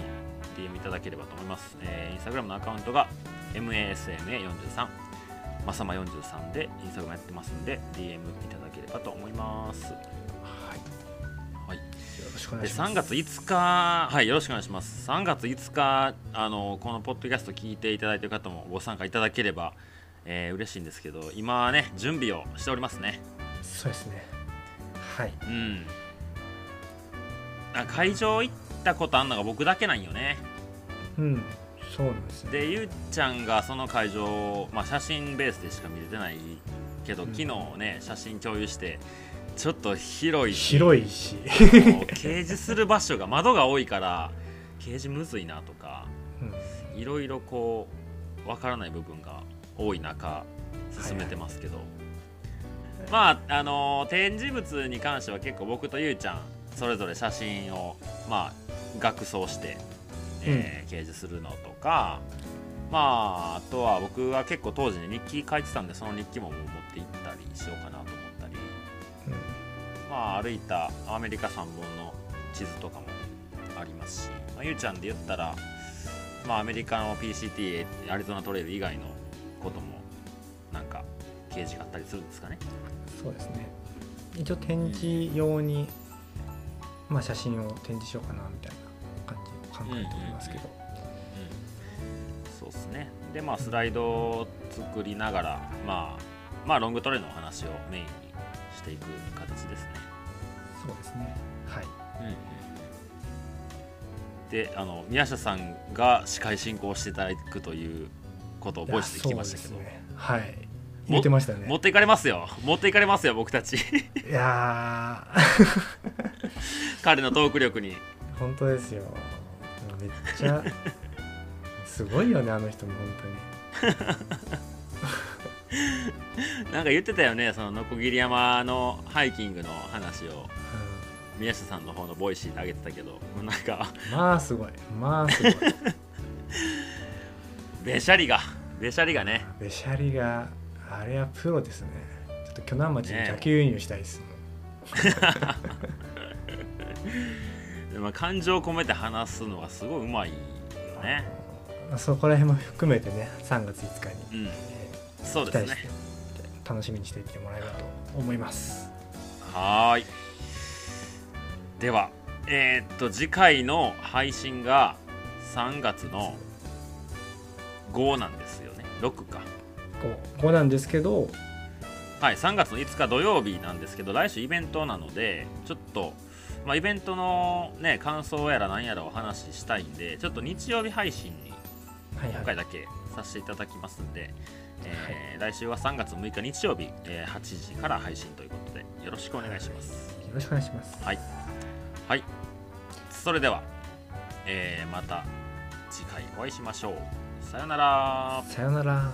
DM いただければと思います、えーインスタグラムのアカウントが MASMA43 まさま43でインスタグラムやってますんで DM いただければと思いますでいします3月5日、はい、よろしくお願いします。3月5日、あのこのポッドキャスト聞いていただいている方もご参加いただければ、えー嬉しいんですけど、今はね、準備をしておりますね。そうですねはいうん。あ会場行ったことあんのが僕だけなんよね。うんそうなんですねで、ゆうちゃんがその会場、まあ、写真ベースでしか見れてないけど、うん昨日ね、写真共有して、ちょっと広いし広いし、掲示する場所が窓が多いから、掲示むずいなとか。うん、いろいろこうわからない部分が多い中進めてますけど、まああのー展示物に関しては結構僕とゆうちゃんそれぞれ写真をまあ額装して、えー掲示するのとかまああとは僕は結構当時に日記書いてたんでその日記も持って行ったりしようかなとまあ歩いたアメリカ3本の地図とかもありますし、まあ、ゆうちゃんで言ったら、まあ、アメリカの PCT アリゾナトレイル以外のこともなんか掲掲示があったりするんですかね。そうですね。一応展示用に、まあ、写真を展示しようかなみたいな感じを考えておりますけど、うん。そうですね。でまあスライドを作りながら、まあ、まあロングトレのお話をメインにしていく形ですねそうですね。はい。うんうんであの宮下さんが司会進行していただくということをボイスで聞きましたけど、ね。はい。言ってましたね。持っていかれますよ。持っていかれますよ僕たち。いや 彼のトーク力に。ー本当ですよ。めっちゃすごいよねあの人も本 なんか言ってたよねそのノコギリ山のハイキングの話を。当に、宮下さんの方の Voicyで上げてたけど。なんかうん、まあすごい。まあすごい。べしゃりが。べしゃりがね。べしゃりがあれはプロですね。ちょっと鋸南町に逆輸入したいですもん、で まあ感情を込めて話すのがすごいうまいよね。まあそこら辺も含めてね3月5日に、うん期待して楽しみにしていってもらえればと思います。はーい。ではえーっと次回の配信が3月の5なんですよね。6か。5, 5なんですけどはい3月の5日土曜日なんですけど来週イベントなのでちょっとまあ、イベントのね感想やら何やらお話ししたいんでちょっと日曜日配信にはいはい。今回だけさせていただきますんで、えー来週は3月6日日曜日、えー8時から配信ということでよろしくお願いします。よろしくお願いしますはい、はい、それでは、えーまた次回お会いしましょう。さよなら。さよなら